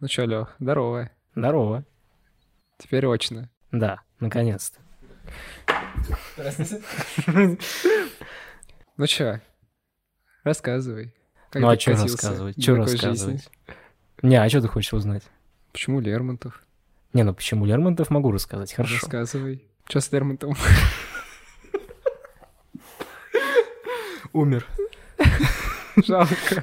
Ну чё, Лёх, здорово. Здорово. Теперь очно. Да, наконец-то. Ну чё, рассказывай. Как ну а что рассказывать? Что рассказывать? жизни? Не, а что ты хочешь узнать? Почему Лермонтов? Не, ну почему Лермонтов могу рассказать, хорошо. Рассказывай. Чё с Лермонтовым? Умер. Жалко.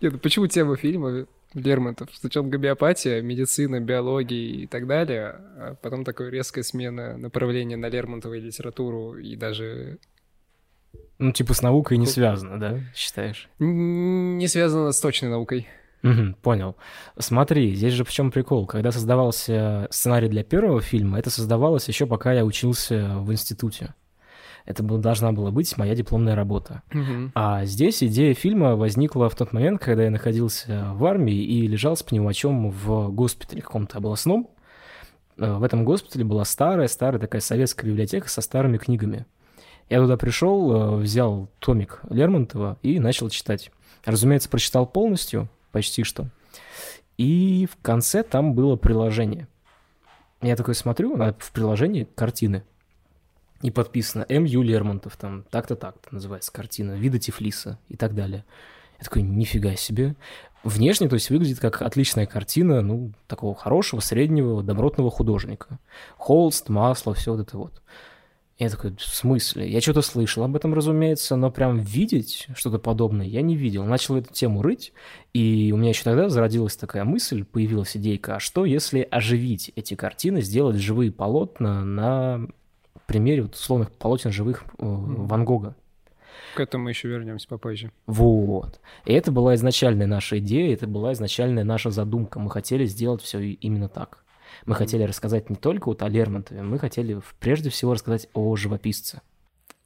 Нет, ну почему тема фильма Лермонтов? Сначала гомеопатия, медицина, биология и так далее, а потом такая резкая смена направления на Лермонтова и литературу, и даже Ну, типа с наукой не связано, да, считаешь? не связано с точной наукой. Мгм, понял. Смотри, здесь же в чем прикол. Когда создавался сценарий для первого фильма, это создавалось еще пока я учился в институте. Это был- должна была быть моя дипломная работа. Мгм. А здесь идея фильма возникла в тот момент, когда я находился в армии и лежал с пневмочом в госпитале каком-то областном. Э, В этом госпитале была старая-старая такая советская библиотека со старыми книгами. Я туда пришел, э, взял томик Лермонтова и начал читать. Разумеется, прочитал полностью, почти что. И в конце там было приложение. Я такой смотрю, а в приложении картины. И подписано М.Ю. Лермонтов, там так-то так-то называется картина, вида Тифлиса и так далее. Я такой, нифига себе. Внешне, то есть, выглядит как отличная картина, ну, такого хорошего, среднего, добротного художника. Холст, масло, все вот это вот. Я такой, в смысле? Я что-то слышал об этом, разумеется, но прям видеть что-то подобное я не видел. Начал эту тему рыть, и у меня еще тогда зародилась такая мысль, появилась идейка, а что если оживить эти картины, сделать живые полотна на примере вот условных полотен живых э, Ван Гога? К этому еще вернемся попозже. Вот. И это была изначальная наша идея, это была изначальная наша задумка. Мы хотели сделать все именно так. Мы хотели рассказать не только вот о Лермонтове, мы хотели прежде всего рассказать о живописце.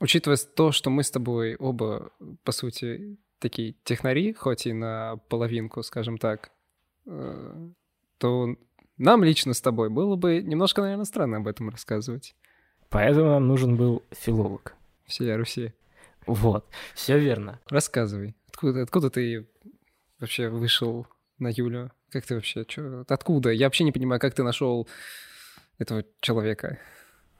Учитывая то, что мы с тобой оба, по сути, такие технари, хоть и на половинку, скажем так, э, то нам лично с тобой было бы немножко, наверное, странно об этом рассказывать. Поэтому нам нужен был филолог. Всей Руси. Вот, все верно. Рассказывай. Откуда, откуда ты вообще вышел на Юлю? Как ты вообще? Чё, откуда? Я вообще не понимаю, как ты нашел этого человека.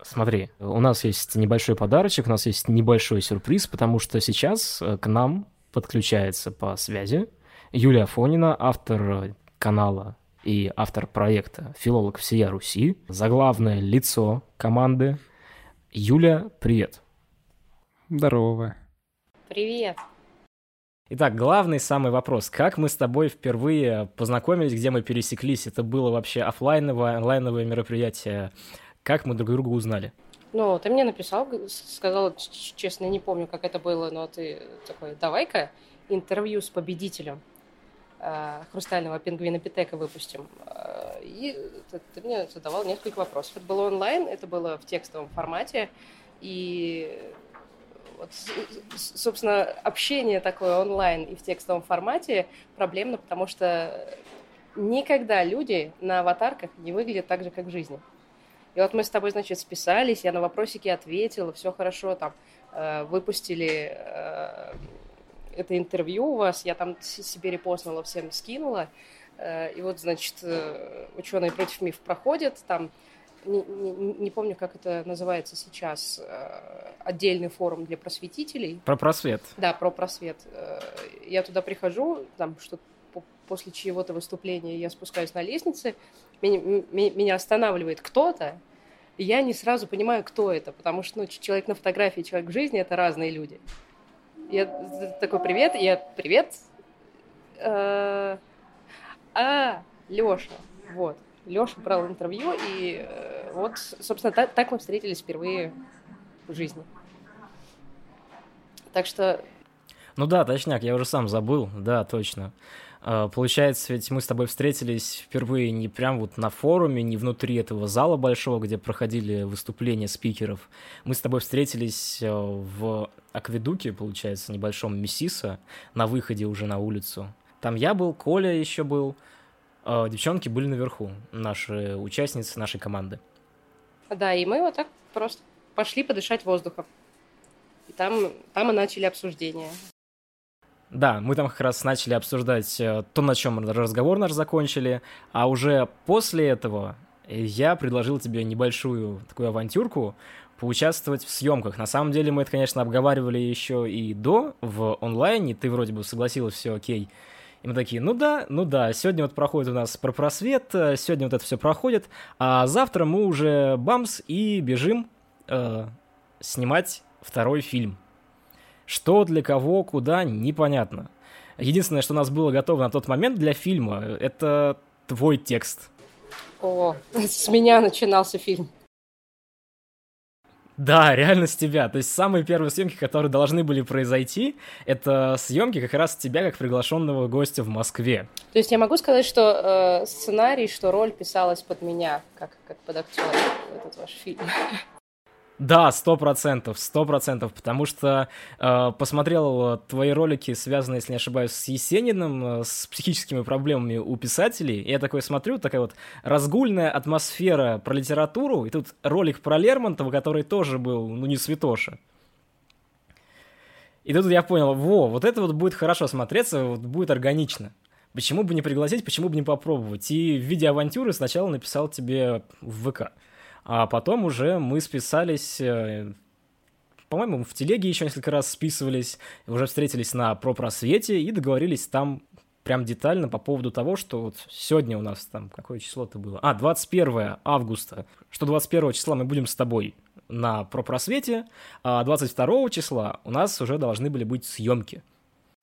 Смотри, у нас есть небольшой подарочек, у нас есть небольшой сюрприз, потому что сейчас э, к нам подключается по связи Юлия Афонина, автор э, канала и автор проекта «Филолог всея Руси», заглавное лицо команды. Юля, привет. Здорово. Привет. Итак, главный самый вопрос. Как мы с тобой впервые познакомились, где мы пересеклись? Это было вообще оффлайновое, онлайновое мероприятие. Как мы друг друга узнали? Ну, ты мне написал, сказал, честно, не помню, как это было, но ты такой, давай-ка интервью с победителем хрустального пингвина Питека выпустим. Э, И ты, мне задавал несколько вопросов. Это было онлайн, это было в текстовом формате, и вот, собственно, общение такое онлайн и в текстовом формате проблемно, потому что никогда люди на аватарках не выглядят так же, как в жизни. И вот мы с тобой, значит, списались, я на вопросики ответила, все хорошо, там, э, выпустили э, это интервью у вас, я там себе репостнула, всем скинула, Э, и вот, значит, ученые против МИФ проходят, там, не, не- не помню, как это называется сейчас, э, отдельный форум для просветителей, Про просвет. да, про просвет. Э, Я туда прихожу, там что по- после чьего-то выступления я спускаюсь на лестнице, меня, меня останавливает кто-то, и я не сразу понимаю, кто это, потому что ну, человек на фотографии человек в жизни это разные люди. Я такой привет, я привет. Э, А, Леша, вот. Леша брал интервью, и э, вот, собственно, так, так мы встретились впервые в жизни. Так что Ну да, точняк, я уже сам забыл, да, точно. А, Получается, ведь мы с тобой встретились впервые не прям вот на форуме, не внутри этого зала большого, где проходили выступления спикеров. Мы с тобой встретились э, в Акведуке, получается, небольшом Мессиса, на выходе уже на улицу. Там я был, Коля еще был, а девчонки были наверху, наши участницы нашей команды. Да, и мы вот так просто пошли подышать воздухом. И там, там и начали обсуждение. Да, мы там как раз начали обсуждать э, то, на чем разговор наш закончили, а уже после этого я предложил тебе небольшую такую авантюрку поучаствовать в съемках. На самом деле мы это, конечно, обговаривали еще и до в онлайне, ты вроде бы согласилась, все окей. И мы такие, ну да, ну да, сегодня вот проходит у нас про просвет, э, сегодня вот это все проходит, а завтра мы уже бамс и бежим э, снимать второй фильм. Что, для кого, куда, непонятно. Единственное, что у нас было готово на тот момент для фильма, это твой текст. О, с меня начинался фильм. Да, реально с тебя. То есть самые первые съемки, которые должны были произойти, это съемки как раз тебя как приглашенного гостя в Москве. То есть я могу сказать, что э, сценарий, что роль писалась под меня, как, как под актера в этот ваш фильм. Да, сто процентов, сто процентов, потому что э, посмотрел твои ролики, связанные, если не ошибаюсь, с Есениным, э, с психическими проблемами у писателей, и я такой смотрю, такая вот разгульная атмосфера про литературу, и тут ролик про Лермонтова, который тоже был, ну, не святоша. И тут я понял, во, вот это вот будет хорошо смотреться, вот будет органично. Почему бы не пригласить, почему бы не попробовать? И в виде авантюры сначала написал тебе в ВК. А потом уже мы списались, э, по-моему, в телеге еще несколько раз списывались, уже встретились на пропросвете и договорились там прям детально по поводу того, что вот сегодня у нас там, какое число-то было? А, 21 августа, что 21 числа мы будем с тобой на пропросвете, а 22 числа у нас уже должны были быть съемки.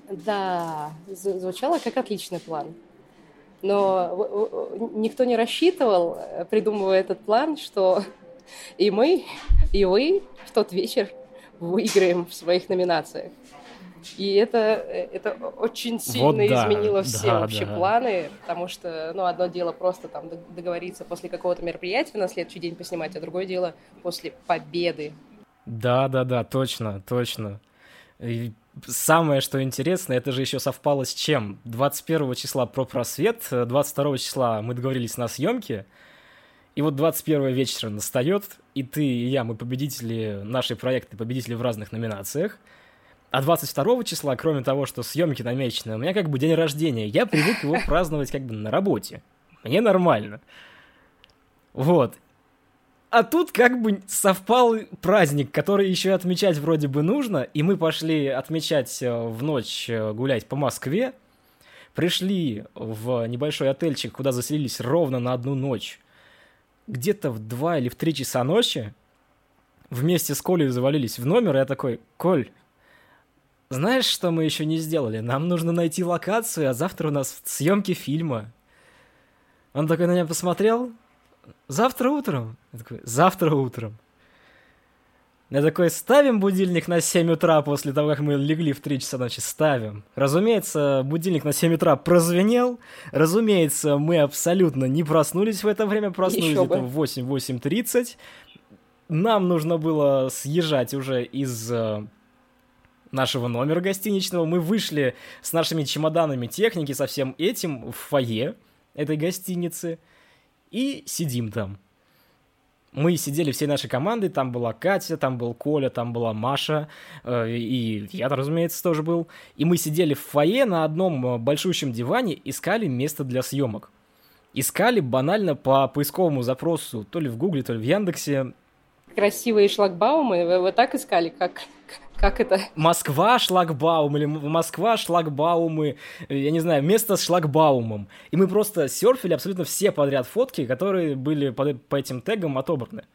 Да, звучало как отличный план. Но никто не рассчитывал, э, придумывая этот план, что и мы, и вы в тот вечер выиграем в своих номинациях. И это, э, это очень сильно вот да, изменило все да, вообще да. планы, потому что, ну, одно дело просто там договориться после какого-то мероприятия на следующий день поснимать, а другое дело после победы. Да, да, да, точно, точно. И самое, что интересно, это же еще совпало с чем? 21 числа про просвет, 22 числа мы договорились на съемке, и вот 21 вечера настает, и ты, и я, мы победители, наши проекты победители в разных номинациях. А 22 числа, кроме того, что съемки намечены, у меня как бы день рождения. Я привык его праздновать как бы на работе. Мне нормально. Вот. А тут как бы совпал праздник, который еще отмечать вроде бы нужно, и мы пошли отмечать э, в ночь э, гулять по Москве, пришли в небольшой отельчик, куда заселились ровно на одну ночь. Где-то в 2 или в 3 часа ночи вместе с Колей завалились в номер, и я такой, Коль, знаешь, что мы еще не сделали? Нам нужно найти локацию, а завтра у нас съемки фильма. Он такой на меня посмотрел, завтра утром. Я такой, завтра утром. Я такой, ставим будильник на 7 утра после того, как мы легли в 3 часа ночи, ставим. Разумеется, будильник на 7 утра прозвенел. Разумеется, мы абсолютно не проснулись в это время, проснулись где-то в 8-8.30. Нам нужно было съезжать уже из э, нашего номера гостиничного. Мы вышли с нашими чемоданами техники, со всем этим в фойе этой гостиницы и сидим там. Мы сидели всей нашей командой, там была Катя, там был Коля, там была Маша, э, и я, разумеется, тоже был. И мы сидели в фойе на одном э, большущем диване, искали место для съемок. Искали банально по поисковому запросу, то ли в Гугле, то ли в Яндексе. Красивые шлагбаумы, вы, вы так искали, как как это? Москва шлагбаум или Москва шлагбаумы, я не знаю, место с шлагбаумом. И мы просто серфили абсолютно все подряд фотки, которые были по, по этим тегам отобраны.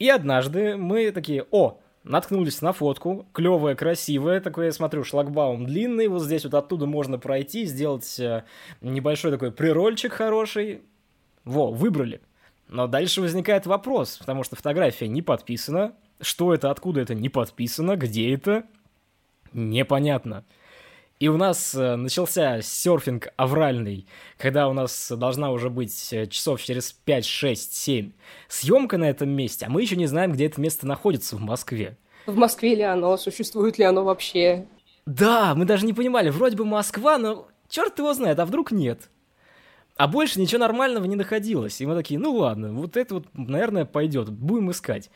И однажды мы такие, о, наткнулись на фотку, клевая, красивая, такой, я смотрю, шлагбаум длинный, вот здесь вот оттуда можно пройти, сделать э, небольшой такой прирольчик хороший. Во, выбрали. Но дальше возникает вопрос, потому что фотография не подписана, что это, откуда это, не подписано, где это, непонятно. И у нас э, начался серфинг авральный, когда у нас должна уже быть э, часов через 5, 6, 7 съемка на этом месте, а мы еще не знаем, где это место находится в Москве. В Москве ли оно, существует ли оно вообще? Да, мы даже не понимали, вроде бы Москва, но черт его знает, а вдруг нет. А больше ничего нормального не находилось. И мы такие, ну ладно, вот это вот, наверное, пойдет, будем искать.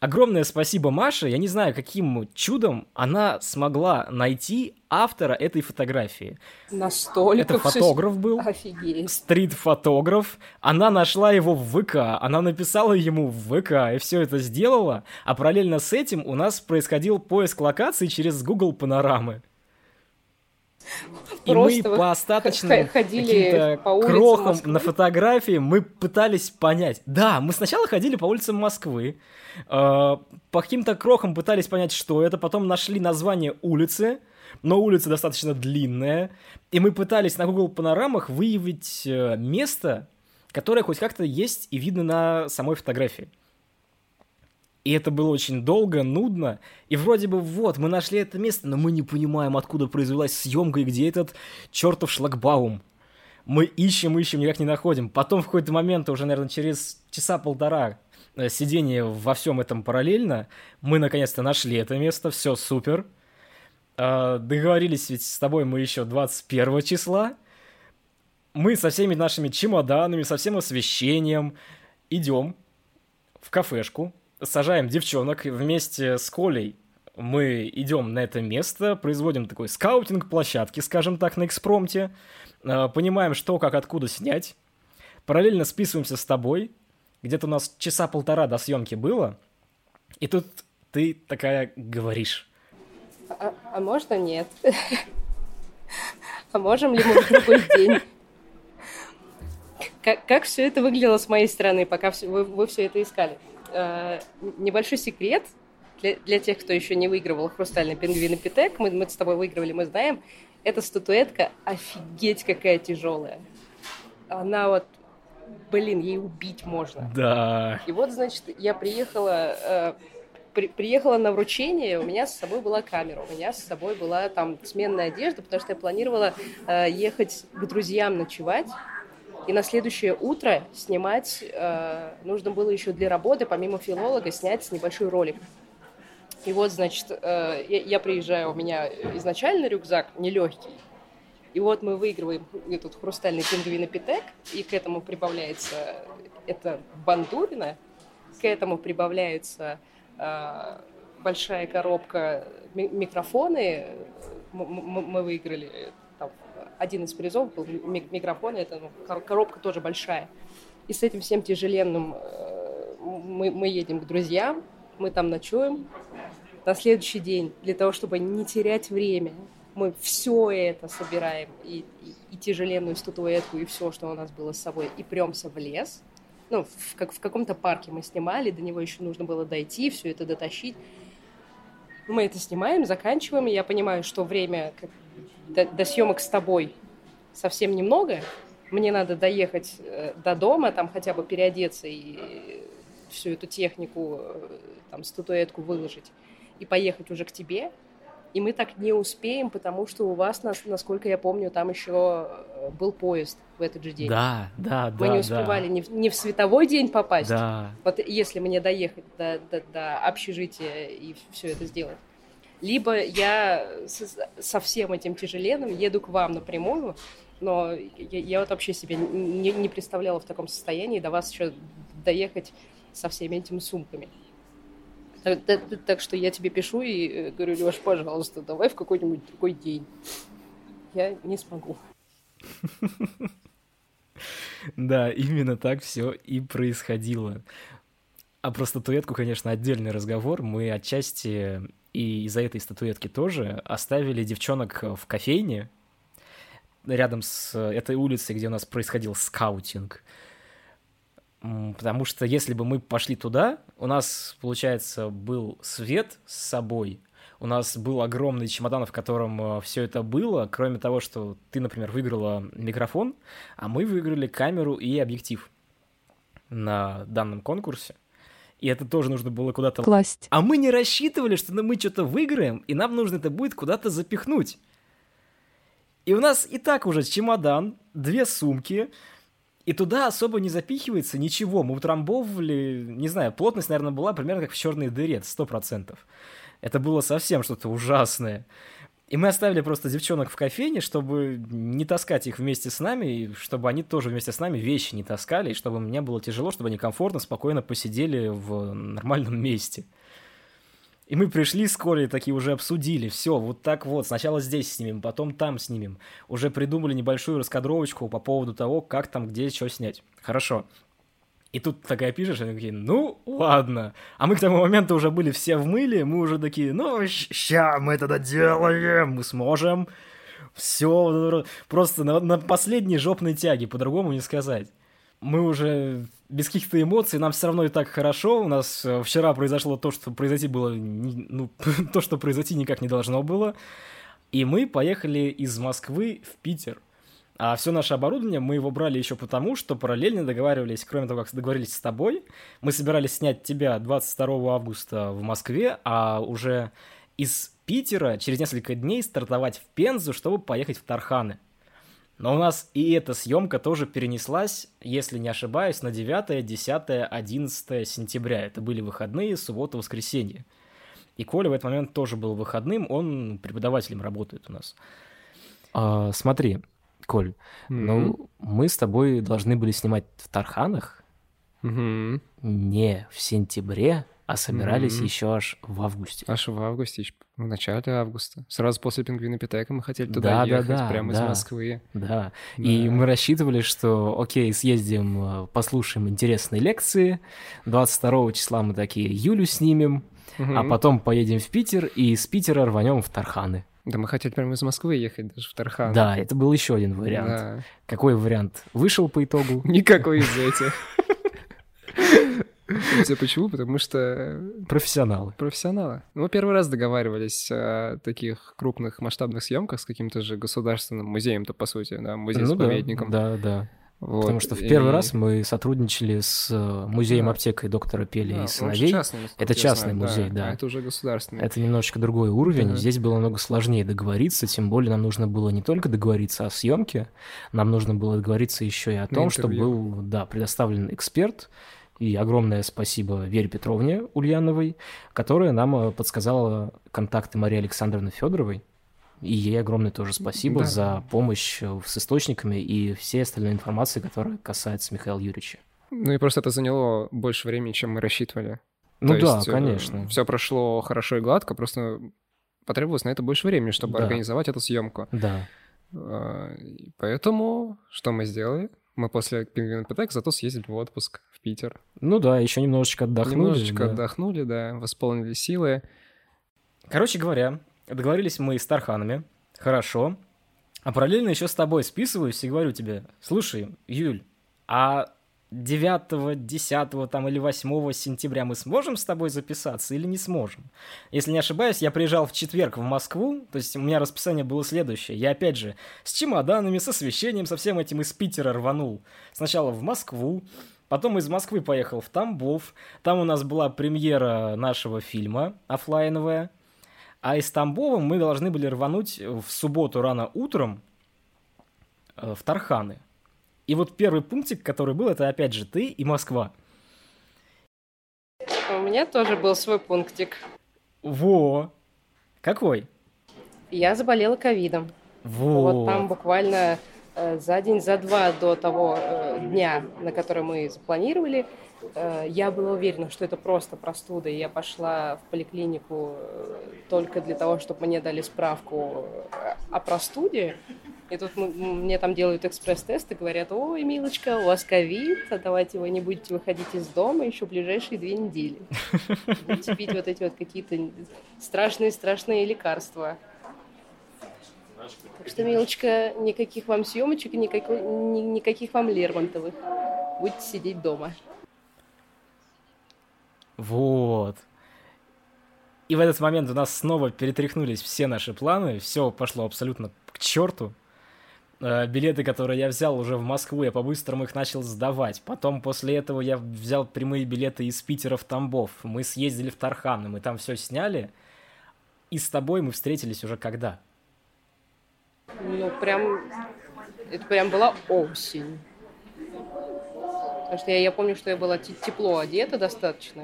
огромное спасибо Маше. Я не знаю, каким чудом она смогла найти автора этой фотографии. Настолько Это фотограф был, Офигеть. стрит-фотограф. Она нашла его в ВК, она написала ему в ВК и все это сделала. А параллельно с этим у нас происходил поиск локаций через Google Панорамы. И мы по остаточным ходили по крохам Москвы? на фотографии мы пытались понять. Да, мы сначала ходили по улицам Москвы, э, по каким-то крохам пытались понять, что это, потом нашли название улицы, но улица достаточно длинная, и мы пытались на Google панорамах выявить э, место, которое хоть как-то есть и видно на самой фотографии. И это было очень долго, нудно. И вроде бы вот, мы нашли это место, но мы не понимаем, откуда произвелась съемка и где этот чертов шлагбаум. Мы ищем, ищем, никак не находим. Потом в какой-то момент, уже, наверное, через часа полтора э, сидения во всем этом параллельно, мы наконец-то нашли это место, все супер. Э, договорились ведь с тобой мы еще 21 числа. Мы со всеми нашими чемоданами, со всем освещением идем в кафешку, сажаем девчонок вместе с Колей. Мы идем на это место, производим такой скаутинг площадки, скажем так, на экспромте, э, понимаем, что, как, откуда снять, параллельно списываемся с тобой, где-то у нас часа полтора до съемки было, и тут ты такая говоришь. А, а можно нет? А можем ли мы в другой день? Как, как все это выглядело с моей стороны, пока всё- вы, вы все это искали? Э, небольшой секрет для, для тех, кто еще не выигрывал хрустальный пингвин и питек. Мы, мы с тобой выигрывали, мы знаем. Эта статуэтка офигеть какая тяжелая. Она вот, блин, ей убить можно. Да. И вот, значит, я приехала, э, при- приехала на вручение, у меня с собой была камера, у меня с собой была там сменная одежда, потому что я планировала э, ехать к друзьям ночевать, и на следующее утро снимать, э, нужно было еще для работы, помимо филолога, снять небольшой ролик. И вот, значит, э, я, я приезжаю, у меня изначально рюкзак нелегкий, и вот мы выигрываем этот хрустальный пингвин и к этому прибавляется это бандурина, к этому прибавляется э, большая коробка ми- микрофоны. М- м- мы выиграли там, один из призов был ми- микрофон, это ну, кор- коробка тоже большая. И с этим всем тяжеленным э, мы, мы едем к друзьям, мы там ночуем. На следующий день, для того, чтобы не терять время, мы все это собираем, и, и, и тяжеленную статуэтку, и все, что у нас было с собой, и премся в лес. Ну, в, как, в каком-то парке мы снимали, до него еще нужно было дойти, все это дотащить. Мы это снимаем, заканчиваем, и я понимаю, что время до, до съемок с тобой совсем немного. Мне надо доехать э, до дома, там хотя бы переодеться и всю эту технику, э, там, статуэтку выложить, и поехать уже к тебе. И мы так не успеем, потому что у вас, нас- насколько я помню, там еще э, был поезд в этот же день. Да, да, да. Мы не да. успевали ни, в, ни в световой день попасть. Да. Вот если мне доехать до, до, до общежития и все это сделать. Либо я с- со всем этим тяжеленным еду к вам напрямую, но я, я вот вообще себе не, не представляла в таком состоянии до вас еще доехать со всеми этими сумками. Так, так- что я тебе пишу и э, говорю, Леш, пожалуйста, давай в какой-нибудь другой день. Я не смогу. Да, именно так все и происходило. А про статуэтку, конечно, отдельный разговор. Мы отчасти и из-за этой статуэтки тоже оставили девчонок в кофейне рядом с этой улицей, где у нас происходил скаутинг. М, Потому что если бы мы пошли туда, у нас, получается, был свет с собой, у нас был огромный чемодан, в котором все это было, кроме того, что ты, например, выиграла микрофон, а мы выиграли камеру и объектив на данном конкурсе. И это тоже нужно было куда-то... Класть. А мы не рассчитывали, что мы что-то выиграем, и нам нужно это будет куда-то запихнуть. И у нас и так уже чемодан, две сумки, и туда особо не запихивается ничего. Мы утрамбовывали, не знаю, плотность, наверное, была примерно как в черной дыре, сто процентов. Это было совсем что-то ужасное. И мы оставили просто девчонок в кофейне, чтобы не таскать их вместе с нами, и чтобы они тоже вместе с нами вещи не таскали, и чтобы мне было тяжело, чтобы они комфортно, спокойно посидели в нормальном месте. И мы пришли с Колей, такие уже обсудили, все, вот так вот, сначала здесь снимем, потом там снимем. Уже придумали небольшую раскадровочку по поводу того, как там, где, что снять. Хорошо. И тут такая пишешь, они такие, ну, ладно. А мы к тому моменту уже были все в мыле, мы уже такие, ну, ща мы это доделаем, мы сможем. Все, просто на, на последней жопной тяге, по-другому не сказать. Мы уже без каких-то эмоций, нам все равно и так хорошо. У нас э, вчера произошло то, что произойти было, ну, то, что произойти никак не должно было. И мы поехали из Москвы в Питер. А все наше оборудование мы его брали еще потому, что параллельно договаривались, кроме того, как договорились с тобой, мы собирались снять тебя 22 августа в Москве, а уже из Питера через несколько дней стартовать в Пензу, чтобы поехать в Тарханы. Но у нас и эта съемка тоже перенеслась, если не ошибаюсь, на 9, 10, 11 сентября. Это были выходные, суббота, воскресенье. И Коля в этот момент тоже был выходным, он преподавателем работает у нас. А, смотри, Коль, mm-hmm. ну, мы с тобой должны были снимать в Тарханах mm-hmm. не в сентябре, а собирались mm-hmm. еще аж в августе. Аж в августе, в начале августа. Сразу после «Пингвина Питека» мы хотели туда да, ехать, да, да, прямо да, из Москвы. Да. да, и мы рассчитывали, что, окей, съездим, э, послушаем интересные лекции, 22 числа мы такие Юлю снимем, mm-hmm. а потом поедем в Питер, и из Питера рванем в Тарханы. Да мы хотели прямо из Москвы ехать даже в Тархан. Да, это был еще один вариант. Да. Какой вариант вышел по итогу? Никакой из этих. Все почему? Потому что... Профессионалы. Профессионалы. Ну, мы первый раз договаривались о таких крупных масштабных съемках с каким-то же государственным музеем-то, по сути, да, музей-заповедником. Ну, да, да, да. Вот. Потому что в первый и... раз мы сотрудничали с э, музеем-аптекой доктора Пели да, и сыновей. Частный, это частный знаю, музей, да, да. А это уже государственный. Это немножечко другой уровень. Да. Здесь было много сложнее договориться, тем более нам нужно было не только договориться о съемке, нам нужно было договориться еще и о том, что был да, предоставлен эксперт. И огромное спасибо Вере Петровне Ульяновой, которая нам э, подсказала контакты Марии Александровны Федоровой. И ей огромное тоже спасибо да. за помощь э, с источниками и всей остальной информацией, которая касается Михаила Юрьевича. Ну и просто это заняло больше времени, чем мы рассчитывали. Ну То да, есть, э, конечно. Все прошло хорошо и гладко, просто потребовалось на это больше времени, чтобы да. организовать эту съемку. Да. А, поэтому что мы сделали? Мы после Пингвин Пятек зато съездили в отпуск в Питер. Ну да, еще немножечко отдохнули. Немножечко да. отдохнули, да, восполнили силы. Короче говоря, Договорились мы с Тарханами. Хорошо. А параллельно еще с тобой списываюсь и говорю тебе, слушай, Юль, а 9, 10 там, или 8 сентября мы сможем с тобой записаться или не сможем? Если не ошибаюсь, я приезжал в четверг в Москву, то есть у меня расписание было следующее. Я опять же с чемоданами, с освещением, со всем этим из Питера рванул. Сначала в Москву, Потом из Москвы поехал в Тамбов. Там у нас была премьера нашего фильма офлайновая. А из Тамбова мы должны были рвануть в субботу рано утром э, в Тарханы. И вот первый пунктик, который был, это опять же ты и Москва. У меня тоже был свой пунктик. Во! Какой? Я заболела ковидом. Вот. вот там буквально за день, за два до того э, дня, на который мы запланировали, Э, я была уверена, что это просто простуда, и я пошла в поликлинику э, только для того, чтобы мне дали справку э, о простуде. И тут мне там делают экспресс-тест и говорят, ой, милочка, у вас ковид, а давайте вы не будете выходить из дома еще ближайшие две недели. Будете пить вот эти вот какие-то страшные-страшные лекарства. Что, милочка, никаких вам съемочек, никаких, никаких вам Лермонтовых. Будете сидеть дома. Вот. И в этот момент у нас снова перетряхнулись все наши планы, все пошло абсолютно к черту. Э, билеты, которые я взял уже в Москву, я по-быстрому их начал сдавать. Потом после этого я взял прямые билеты из Питера в Тамбов. Мы съездили в Тархан, мы там все сняли. И с тобой мы встретились уже когда? Ну, прям... Это прям была осень. Потому что я, я помню, что я была тепло одета достаточно.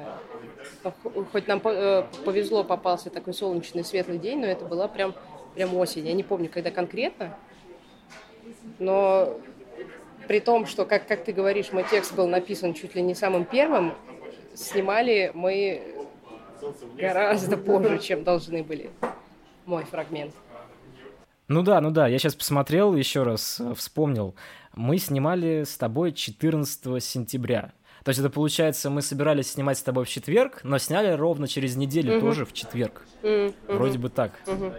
Хоть нам э, повезло, попался такой солнечный, светлый день, но это была прям прям осень. Я не помню, когда конкретно. Но при том, что, как, как ты говоришь, мой текст был написан чуть ли не самым первым, снимали мы гораздо позже, чем должны были мой фрагмент. Ну да, ну да, я сейчас посмотрел, еще раз э, вспомнил. Мы снимали с тобой 14 сентября. То есть это получается, мы собирались снимать с тобой в четверг, но сняли ровно через неделю угу. тоже в четверг. Угу. Вроде бы так. Угу.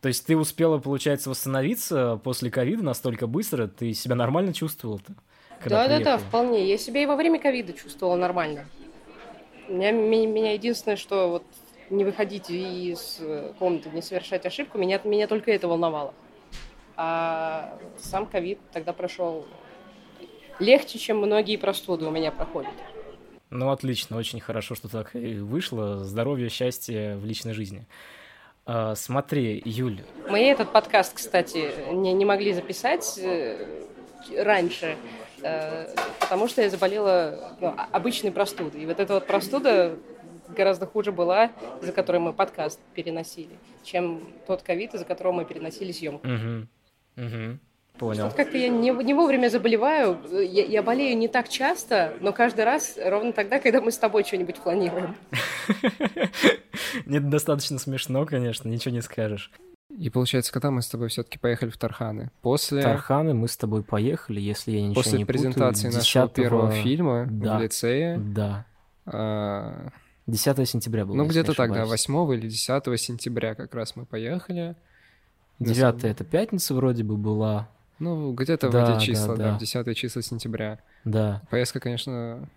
То есть ты успела, получается, восстановиться после ковида настолько быстро, ты себя нормально чувствовала-то? Да-да-да, вполне. Я себя и во время ковида чувствовала нормально. Меня, меня единственное, что вот не выходить из комнаты, не совершать ошибку, меня, меня только это волновало. А сам ковид тогда прошел легче, чем многие простуды у меня проходят. Ну, отлично, очень хорошо, что так вышло. Здоровья, счастья в личной жизни. А, смотри, Юль. Мы этот подкаст, кстати, не, не могли записать э, раньше, э, потому что я заболела ну, обычной простудой. И вот эта вот простуда гораздо хуже была, из-за которой мы подкаст переносили, чем тот ковид, из-за которого мы переносили съемку. Угу. Угу. Понял. Что как-то я не, не вовремя заболеваю. Я, я болею не так часто, но каждый раз ровно тогда, когда мы с тобой что-нибудь планируем. Нет, достаточно смешно, конечно, ничего не скажешь. И получается, когда мы с тобой все-таки поехали в Тарханы? После... Тарханы мы с тобой поехали, если я ничего После не презентации путаю, нашего первого фильма да. в лицее. Да. А... 10 сентября было. Ну, где-то так, да, 8 или 10 сентября как раз мы поехали. 9 это пятница вроде бы была. Ну, где-то да, в эти числа, да, да. да, в 10 числа сентября. Да. Поездка, конечно...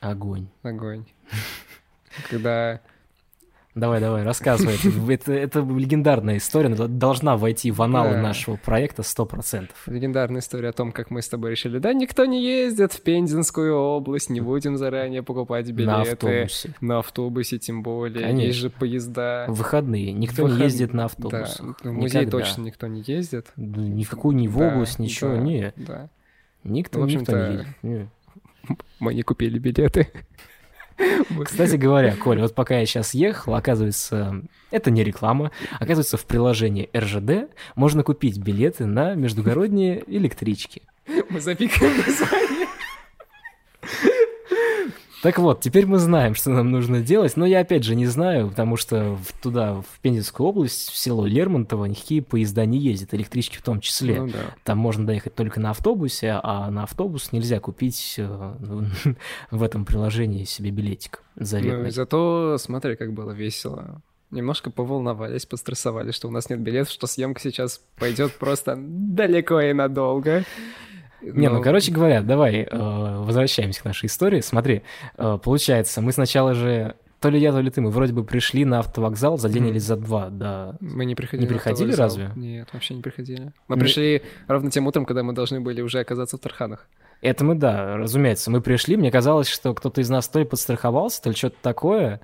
Огонь. Огонь. Когда Давай, давай, рассказывай. Это, это легендарная история, она должна войти в аналы да. нашего проекта 100%. Легендарная история о том, как мы с тобой решили, да, никто не ездит в Пензенскую область, не будем заранее покупать билеты. На автобусе. На автобусе тем более. Конечно. Есть же поезда. В выходные. Никто Выход... не ездит на автобусах. Да. В музей Никогда. точно никто не ездит. Да, никакую ни в область, да, ничего, да, не. Да. Никто, в никто не ездит. Не. Мы не купили билеты. Кстати говоря, Коля, вот пока я сейчас ехал, оказывается, это не реклама, оказывается, в приложении РЖД можно купить билеты на междугородние электрички. Мы запикаем название. Так вот, теперь мы знаем, что нам нужно делать, но я опять же не знаю, потому что в, туда, в Пензенскую область, в село Лермонтово, никакие поезда не ездят, электрички в том числе. Ну, да. Там можно доехать только на автобусе, а на автобус нельзя купить э, в этом приложении себе билетик заветный. Ну зато смотри, как было весело немножко поволновались, пострессовали, что у нас нет билетов, что съемка сейчас пойдет просто далеко и надолго. Не, ну, короче говоря, давай э, возвращаемся к нашей истории. Смотри, э, получается, мы сначала же то ли я, то ли ты, мы вроде бы пришли на автовокзал за день mm. или за два, да. Мы не приходили. Не приходили разве? Нет, вообще не приходили. Мы не... пришли ровно тем утром, когда мы должны были уже оказаться в Тарханах. Это мы, да, разумеется. Мы пришли, мне казалось, что кто-то из нас то ли подстраховался, то ли что-то такое.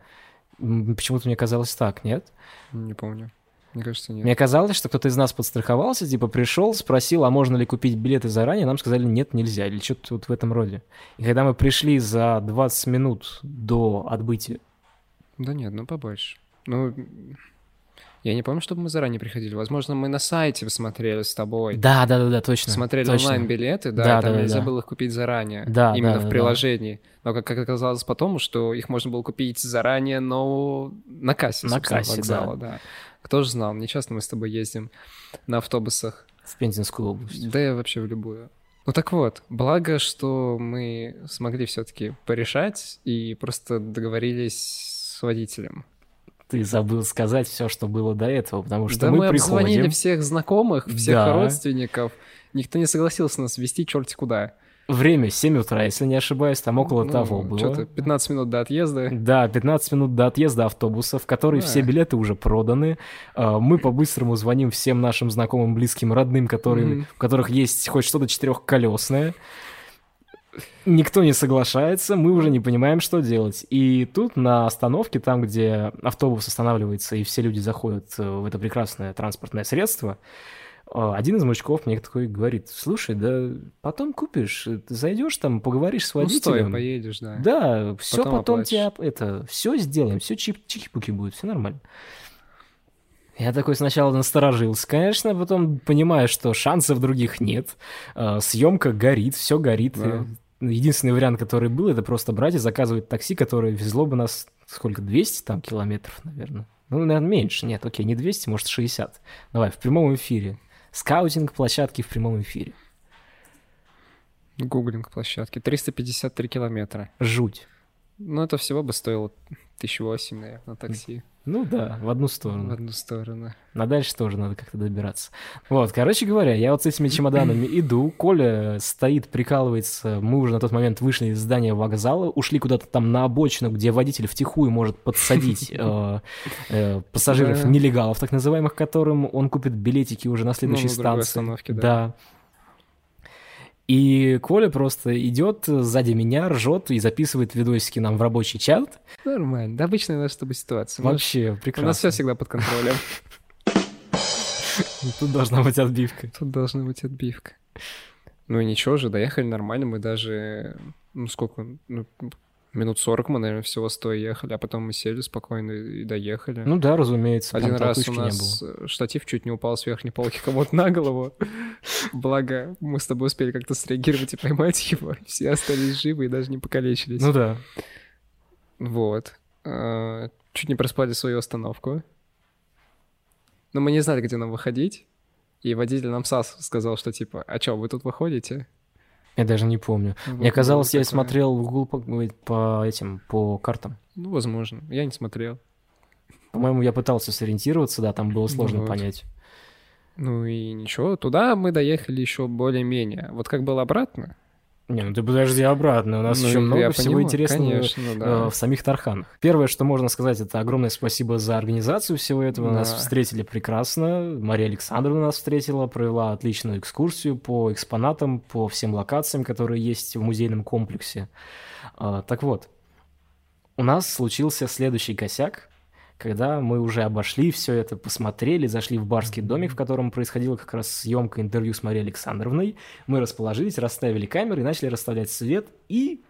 Почему-то мне казалось так, нет? Не помню. Мне кажется, нет. Мне казалось, что кто-то из нас подстраховался, типа пришел, спросил, а можно ли купить билеты заранее, нам сказали, нет, нельзя, или что-то вот в этом роде. И когда мы пришли за 20 минут до отбытия... Да нет, ну побольше. Ну, я не помню, чтобы мы заранее приходили. Возможно, мы на сайте посмотрели с тобой. Да, да, да, да, точно. Смотрели точно. онлайн-билеты, да, да, там да, нельзя да. было их купить заранее. Да, именно да, в приложении. Да. Но как, как оказалось потом, что их можно было купить заранее, но на кассе, на кассе, вокзала, да. да. Кто же знал? Не часто мы с тобой ездим на автобусах. В Пензенскую область. Да, и вообще в любую. Ну так вот, благо, что мы смогли все-таки порешать и просто договорились с водителем. Ты забыл сказать все, что было до этого, потому что да мы, мы приходим... обзвонили всех знакомых, всех да. родственников. Никто не согласился нас вести черти куда. Время 7 утра, если не ошибаюсь, там около ну, того было. Что-то 15 минут до отъезда. Да, 15 минут до отъезда автобуса, в который да. все билеты уже проданы. А, мы по-быстрому звоним всем нашим знакомым, близким, родным, которые, mm-hmm. у которых есть хоть что-то четырехколесное. Никто не соглашается, мы уже не понимаем, что делать. И тут на остановке, там, где автобус останавливается и все люди заходят э, в это прекрасное транспортное средство, один из мужиков мне такой говорит, слушай, да потом купишь, ты зайдешь там, поговоришь с водителем. Ну, стой, поедешь, да. Да, все потом, потом тебе это, все сделаем, все чип чики-пуки будет, все нормально. Я такой сначала насторожился, конечно, потом понимаю, что шансов других нет. Э, съемка горит, все горит. Да. Единственный вариант, который был, это просто брать и заказывать такси, которое везло бы нас сколько, 200 там километров, наверное. Ну, наверное, меньше. Нет, окей, не 200, может, 60. Давай, в прямом эфире. Скаутинг площадки в прямом эфире. Гуглинг площадки. 353 километра. Жуть. Ну, это всего бы стоило тысяч восемь, наверное, на такси. Ну да, в одну В сторону. одну сторону. На дальше тоже надо как-то добираться. Вот, короче говоря, я вот с этими чемоданами иду, Коля стоит, прикалывается, мы уже на тот момент вышли из здания вокзала, ушли куда-то там на обочину, где водитель втихую может подсадить э, э, пассажиров-нелегалов, так называемых, которым он купит билетики уже на следующей Ну, станции. да. И Коля просто идет сзади меня, ржет и записывает видосики нам в рабочий чат. Нормально. Да, обычная наша с тобой ситуация. Вообще У прекрасно. нас все всегда под контролем. Тут должна быть отбивка. Тут должна быть отбивка. Ну и ничего же, доехали нормально. Мы даже, ну сколько, ну, минут 40 мы, наверное, всего стоя ехали, а потом мы сели спокойно и доехали. Ну да, разумеется. Один раз у нас штатив чуть не упал с верхней полки кому-то на голову. Благо, мы с тобой успели как-то среагировать и поймать его. Все остались живы и даже не покалечились. Ну да. Вот. А, Чуть не проспали свою остановку. Но мы не знали, где нам выходить. И водитель нам САС сказал, что типа, а чё, вы тут выходите? Я даже не помню. Вот Мне казалось, я смотрел в Google по, по этим, по картам. Ну, возможно. Я не смотрел. По-моему, я пытался сориентироваться, да, там было сложно Вот. понять. Ну и ничего, туда мы доехали еще более-менее. Вот как было обратно. Не, ну ты подожди обратно, у нас ну, еще много всего понимаю, интересного Конечно, э, да. в самих Тарханах. Первое, что можно сказать, это огромное спасибо за организацию всего этого. Нас Да. встретили прекрасно. Мария Александровна нас встретила, провела отличную экскурсию по экспонатам, по всем локациям, которые есть в музейном комплексе. А, Так вот, у нас случился следующий косяк, когда мы уже обошли все это, посмотрели, зашли в барский домик, в котором происходила как раз съемка интервью с Марией Александровной. Мы расположились, расставили камеры начали расставлять свет, и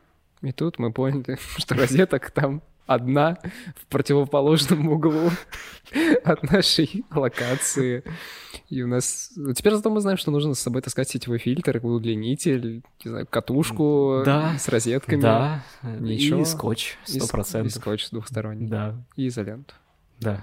И тут мы поняли, что розеток там одна в противоположном углу от нашей локации. И у нас... ну, Теперь зато мы знаем, что нужно с собой таскать сетевой фильтр, удлинитель, не знаю, катушку Да. с розетками. Да, Ничего. и скотч, И сто с- И процентов. скотч двухсторонний. Да, И изоленту. да,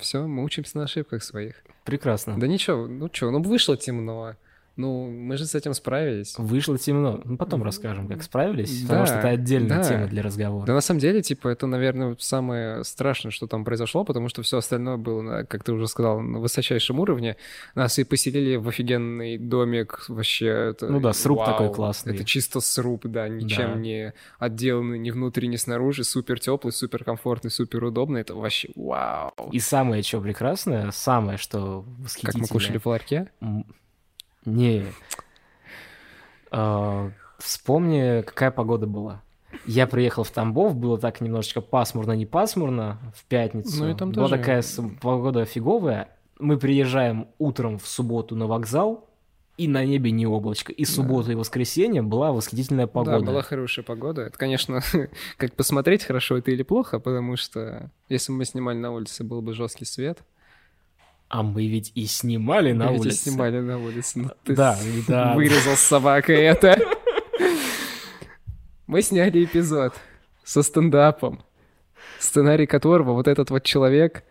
Все, мы учимся на ошибках своих. прекрасно. Да ничего, ну что, ну вышло темно. Ну, мы же с этим справились. Вышло темно. Ну, потом расскажем, как справились, Да, потому что это отдельная да. тема для разговора. Да на самом деле, типа, это, наверное, самое страшное, что там произошло, потому что все остальное было, как ты уже сказал, на высочайшем уровне. Нас и поселили в офигенный домик вообще. Это, Ну да, сруб вау, такой классный. Это чисто сруб, да, ничем Да. не отделанный ни внутри, ни снаружи. Супер теплый, супер комфортный, супер удобный. Это вообще вау. И самое, что прекрасное, самое, что Как восхитительное... мы кушали в ларьке? Не. А, Вспомни, какая погода была. Я приехал в Тамбов, было так немножечко пасмурно, не пасмурно в пятницу. Ну и там Была тоже- такая погода фиговая. Мы приезжаем утром в субботу на вокзал, и на небе не облачко. И суббота, и воскресенье была восхитительная погода. Да, была хорошая погода. Это, конечно, как посмотреть, хорошо это или плохо, потому что если бы мы снимали на улице, был бы жесткий свет. А мы ведь и снимали на Мы ведь и улице. снимали на улице. Ну, ты Да, с- да. Вырезал с собакой это. Мы сняли эпизод со стендапом, сценарий которого вот этот вот человек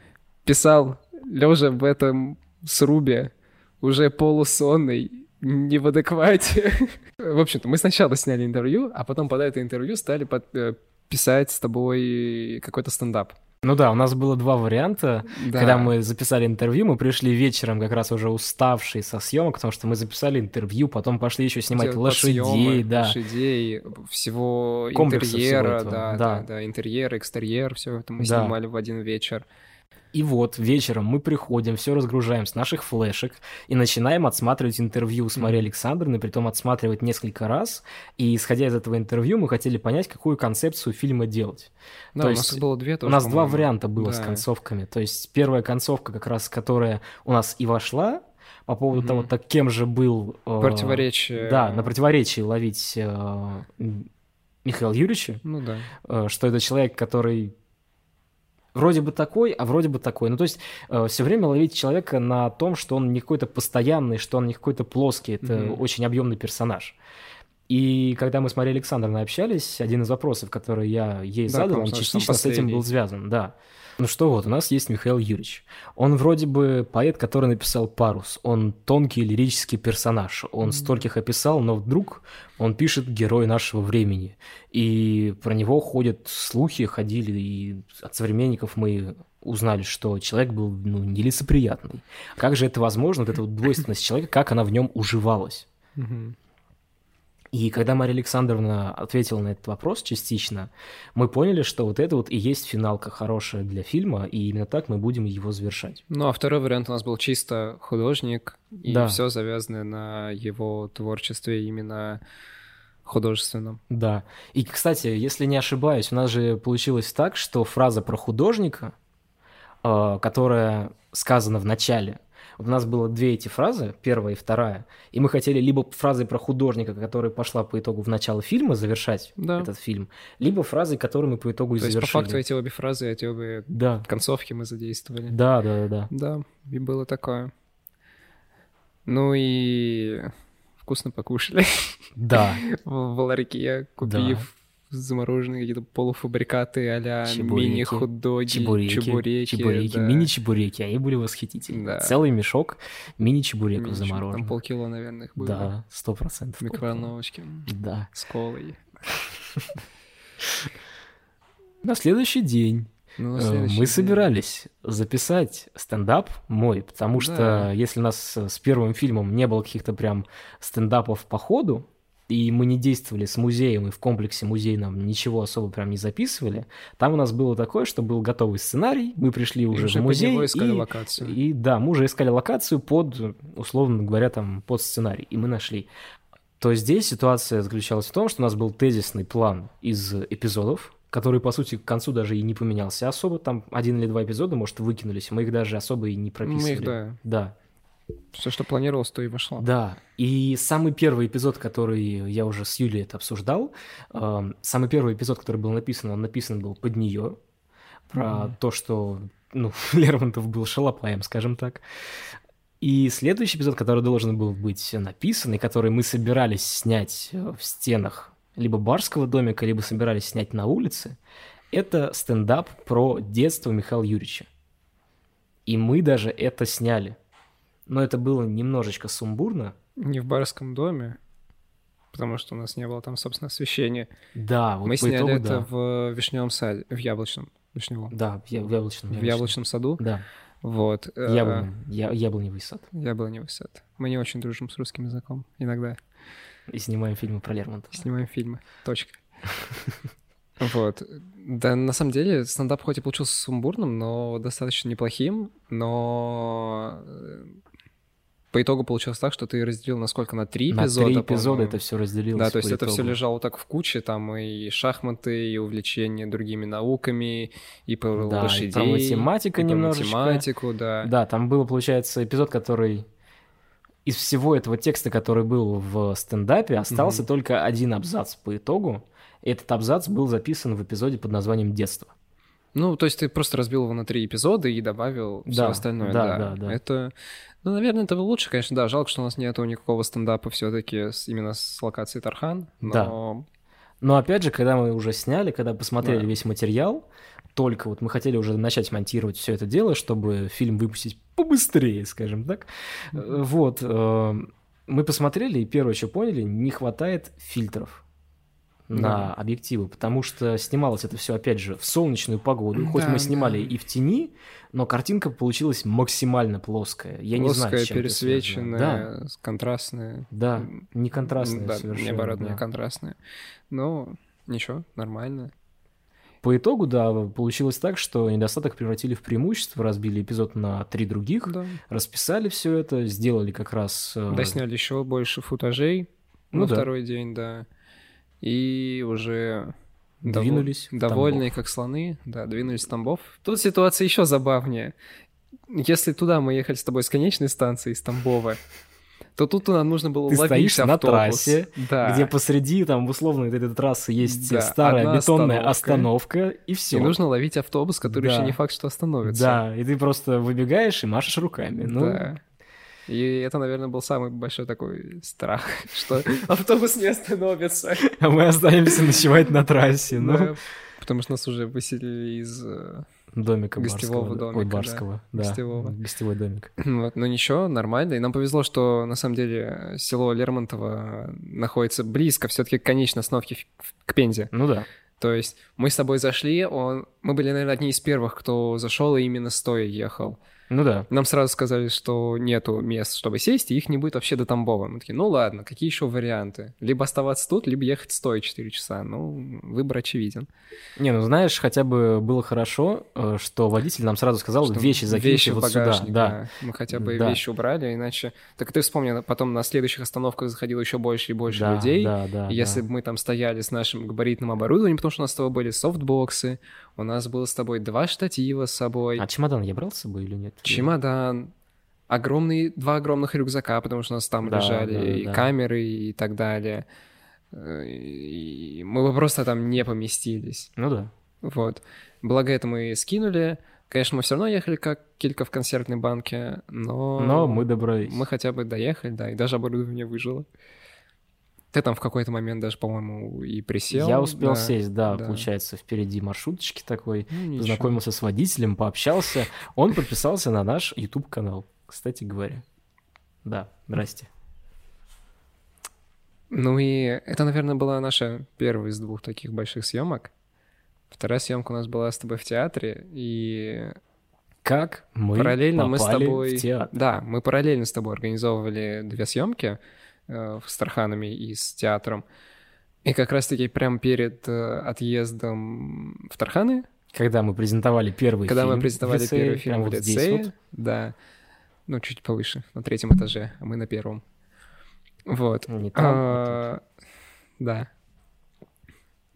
писал, лежа в этом срубе, уже полусонный, не в адеквате. В общем-то, мы сначала сняли интервью, а потом под это интервью стали под- э, писать с тобой какой-то стендап. Ну да, у нас было два варианта. Да. Когда мы записали интервью, мы пришли вечером как раз уже уставшие со съемок, потому что мы записали интервью, потом пошли еще снимать Делать лошадей, да. лошадей, всего Комплекса интерьера, всего этого, да, да. да, да, интерьер, экстерьер, все это мы Да. снимали в один вечер. И вот вечером мы приходим, все разгружаем с наших флешек и начинаем отсматривать интервью с Марией Александровной, притом отсматривать несколько раз. И исходя из этого интервью, мы хотели понять, какую концепцию фильма делать. Да, То у есть нас было две У тоже, нас два варианта было с Да. концовками. То есть первая концовка, как раз которая у нас и вошла, по поводу Мгм. того, так кем же был... э, Противоречие. Да, на противоречии ловить э, Михаила Юрьевича, Ну да. э, что это человек, который вроде бы такой, а вроде бы такой. Ну, то есть э, все время ловить человека на том, что он не какой-то постоянный, что он не какой-то плоский. Это Мгм. очень объемный персонаж. И когда мы с Марией Александровной общались, один из вопросов, который я ей Да, задал, он частично с этим был связан, да. Ну что вот, у нас есть Михаил Юрьевич. Он вроде бы поэт, который написал «Парус». Он тонкий лирический персонаж. Он стольких описал, но вдруг он пишет «Герой нашего времени». И про него ходят слухи, ходили, и от современников мы узнали, что человек был ну, нелицеприятный. Как же это возможно, вот эта вот двойственность человека, как она в нем уживалась? Мгм. И когда Мария Александровна ответила на этот вопрос частично, мы поняли, что вот это вот и есть финалка хорошая для фильма, и именно так мы будем его завершать. Ну, а второй вариант у нас был чисто художник, и Да. все завязано на его творчестве именно художественном. Да. И, кстати, если не ошибаюсь, у нас же получилось так, что фраза про художника, э, которая сказана в начале, вот у нас было две эти фразы, первая и вторая, и мы хотели либо фразой про художника, которая пошла по итогу в начало фильма, завершать Да. этот фильм, либо фразой, которую мы по итогу и То есть, по завершили. факту, эти обе фразы, эти обе Да. концовки мы задействовали. Да, да, да, да. И было такое. Ну и вкусно покушали Да. в ларьке, купив замороженные какие-то полуфабрикаты а-ля мини-хот-доги, Чебуреки, чебуреки, чебуреки, да. мини-чебуреки, они были восхитительны. Да. Целый мешок мини-чебуреков. Там замороженных. полкило, наверное, их было. Да, сто процентов. В микроволновочке. Да. С колой. На следующий день Ну, э, мы собирались записать стендап мой, потому что Да. если у нас с первым фильмом не было каких-то прям стендапов по ходу, и мы не действовали с музеем, и в комплексе музейном ничего особо прям не записывали, там у нас было такое, что был готовый сценарий, мы пришли И уже, уже в музей, искали и локацию. И да, мы уже искали локацию под, условно говоря, там, под сценарий, и мы нашли. То здесь ситуация заключалась в том, что у нас был тезисный план из эпизодов, который, по сути, к концу даже и не поменялся особо. Там один или два эпизода, может, выкинулись, мы их даже особо и не прописывали. Мы их, да. Да, Все, что планировалось, то и вошло. да. И самый первый эпизод, который я уже с Юлей это обсуждал, эм, самый первый эпизод, который был написан, он написан был под нее, про Мгм. то, что, ну, Лермонтов был шалопаем, скажем так. И следующий эпизод, который должен был быть написан, и который мы собирались снять э, в стенах либо барского домика, либо собирались снять на улице, это стендап про детство Михаила Юрьевича. И мы даже это сняли. Но это было немножечко сумбурно. Не в барском доме, потому что у нас не было там, собственно, освещения. Да, вот Мы сняли итогу, это да. в вишневом саде, в яблочном, вишневом. Да, в, я- в яблочном. В яблочном саду. Да, Вот. э, яблоневый, я, яблоневый сад. Яблоневый сад. Мы не очень дружим с русским языком. Иногда И снимаем фильмы про Лермонтова. снимаем фильмы. Точка. Вот. Да, на самом деле, стендап хоть и получился сумбурным, но достаточно неплохим, но э, по итогу получилось так, что ты разделил насколько на три На эпизода. три эпизода это все разделилось. Да, то есть это все лежало так в куче, там и шахматы, и увлечение другими науками, и про Да, и лошадей, про математика и про немножечко. математику, да. Да, там был, получается, эпизод, который из всего этого текста, который был в стендапе, остался Мгм. только один абзац по итогу. Этот абзац был записан в эпизоде под названием «Детство». Ну, то есть ты просто разбил его на три эпизода и добавил все Да, остальное, да, да. да, да. Это, ну, наверное, это было лучше, конечно, да. Жалко, что у нас нету никакого стендапа все-таки именно с локацией Тархан, но Но опять же, когда мы уже сняли, когда посмотрели Да. весь материал, только вот мы хотели уже начать монтировать все это дело, чтобы фильм выпустить побыстрее, скажем так. Вот. э, Мы посмотрели, и первое, что поняли, не хватает фильтров на Да. объективы, потому что снималось это все, опять же, в солнечную погоду. Хоть Да, мы снимали да. и в тени, но картинка получилась максимально плоская. Я не знаю, плоская, пересвеченная, с- контрастная. Да, да, не контрастная Да, совершенно. наоборот, да. не контрастная. Ну, ничего, нормально. По итогу, да, получилось так, что недостаток превратили в преимущество, разбили эпизод на три других, Да. расписали все это, сделали как раз... э, Досняли еще больше футажей Ну на да. второй день, да. И уже Двинулись в довольные Тамбов. как слоны, да, двинулись в Тамбов. Тут ситуация еще забавнее. Если туда мы ехали с тобой с конечной станции, из Тамбова, то тут нам нужно было Ты ловить стоишь на автобус. трассе, да. где посреди там условно этой трассы есть Да, старая бетонная остановка. остановка, и все. И нужно ловить автобус, который Да. еще не факт, что остановится. Да, и ты просто выбегаешь и машешь руками. Ну, Да. И это, наверное, был самый большой такой страх, что автобус не остановится. а мы останемся ночевать на трассе. Ну, Да, Потому что нас уже выселили из... э, домика Гостевого барского. да. домика, Ой, да. барского, да. Гостевого. Гостевой домик. Вот, но ничего, нормально. И нам повезло, что на самом деле село Лермонтово находится близко все-таки к конечной остановке к Пензе. Ну да. То есть мы с тобой зашли, он... мы были, наверное, одни из первых, кто зашел и именно стоя ехал. Ну да. Нам сразу сказали, что нету мест, чтобы сесть, и их не будет вообще до Тамбова. Мы такие, ну ладно, какие еще варианты? Либо оставаться тут, либо ехать стоя 4 часа. Ну, выбор очевиден. Не, ну знаешь, хотя бы было хорошо, э, что водитель нам сразу сказал, Что вещи закиньте вещи вот сюда. Да. Мы хотя бы Да. вещи убрали, иначе... Так ты вспомни, потом на следующих остановках заходило еще больше и больше Да, людей. да, да, И если бы мы там стояли с нашим габаритным оборудованием, потому что у нас с тобой были софтбоксы, у нас было с тобой два штатива с собой, А чемодан я брал с собой или нет? Чемодан, огромный, два огромных рюкзака, потому что у нас там Да, лежали да, и да. камеры и так далее. И мы бы просто там не поместились. Ну да. Вот. Благо это мы скинули. Конечно, мы все равно ехали как килька в консервной банке, но... Но мы добрались. Мы хотя бы доехали, да, и даже оборудование выжило. Ты там в какой-то момент даже, по-моему, и присел. Я успел да. сесть, да, да. получается, впереди маршруточки такой. Ну. Познакомился с водителем, пообщался. Он подписался на наш YouTube-канал, кстати говоря. Да, здрасте. Ну и это, наверное, была наша первая из двух таких больших съемок. Вторая съемка у нас была с тобой в театре, и Как мы параллельно мы с тобой... в театр? Да, мы параллельно с тобой организовывали две съемки с Тарханами и с театром. И как раз-таки прям перед э, отъездом в Тарханы, Когда мы презентовали первый когда фильм мы презентовали в лицее, первый фильм в лицее, вот. да, ну, чуть повыше, на третьем этаже, а мы на первом. Вот. Не там, а А, Да.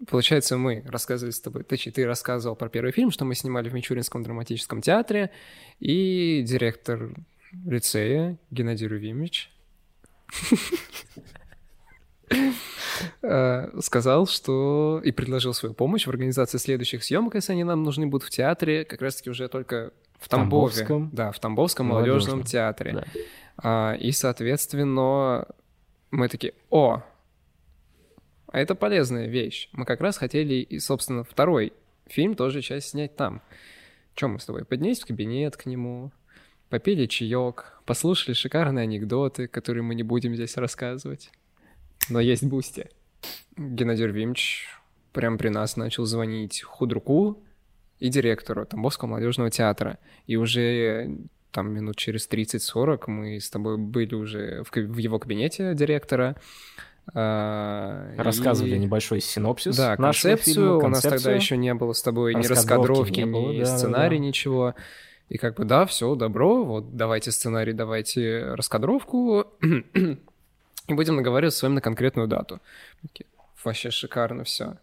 Получается, мы рассказывали с тобой, точнее, ты рассказывал про первый фильм, что мы снимали в Мичуринском драматическом театре, и директор лицея Геннадий Рувимич э, сказал, что и предложил свою помощь в организации следующих съемок, если они нам нужны будут в театре, как раз-таки уже только в Тамбове. Тамбовском Да, в Тамбовском молодежном молодежном. театре. Да. А, и, соответственно, мы такие, о, а это полезная вещь. Мы как раз хотели и, собственно, второй фильм тоже часть снять там. Чем мы с тобой? Поднялись в кабинет к нему, попили чаек, послушали шикарные анекдоты, которые мы не будем здесь рассказывать. Но есть бусти. Геннадий Рувимович прям при нас начал звонить худруку и директору Тамбовского молодежного театра. И уже там минут через 30-40 мы с тобой были уже в, в его кабинете директора. а, Рассказывали и- небольшой синопсис Да, концепцию. фильма, У нас тогда концепцию. еще не было с тобой ни Раскадровки не было, ни да, да. ничего. И как бы, да, все, добро, вот давайте сценарий, давайте раскадровку, и будем наговариваться с вами на конкретную дату. Вообще шикарно все.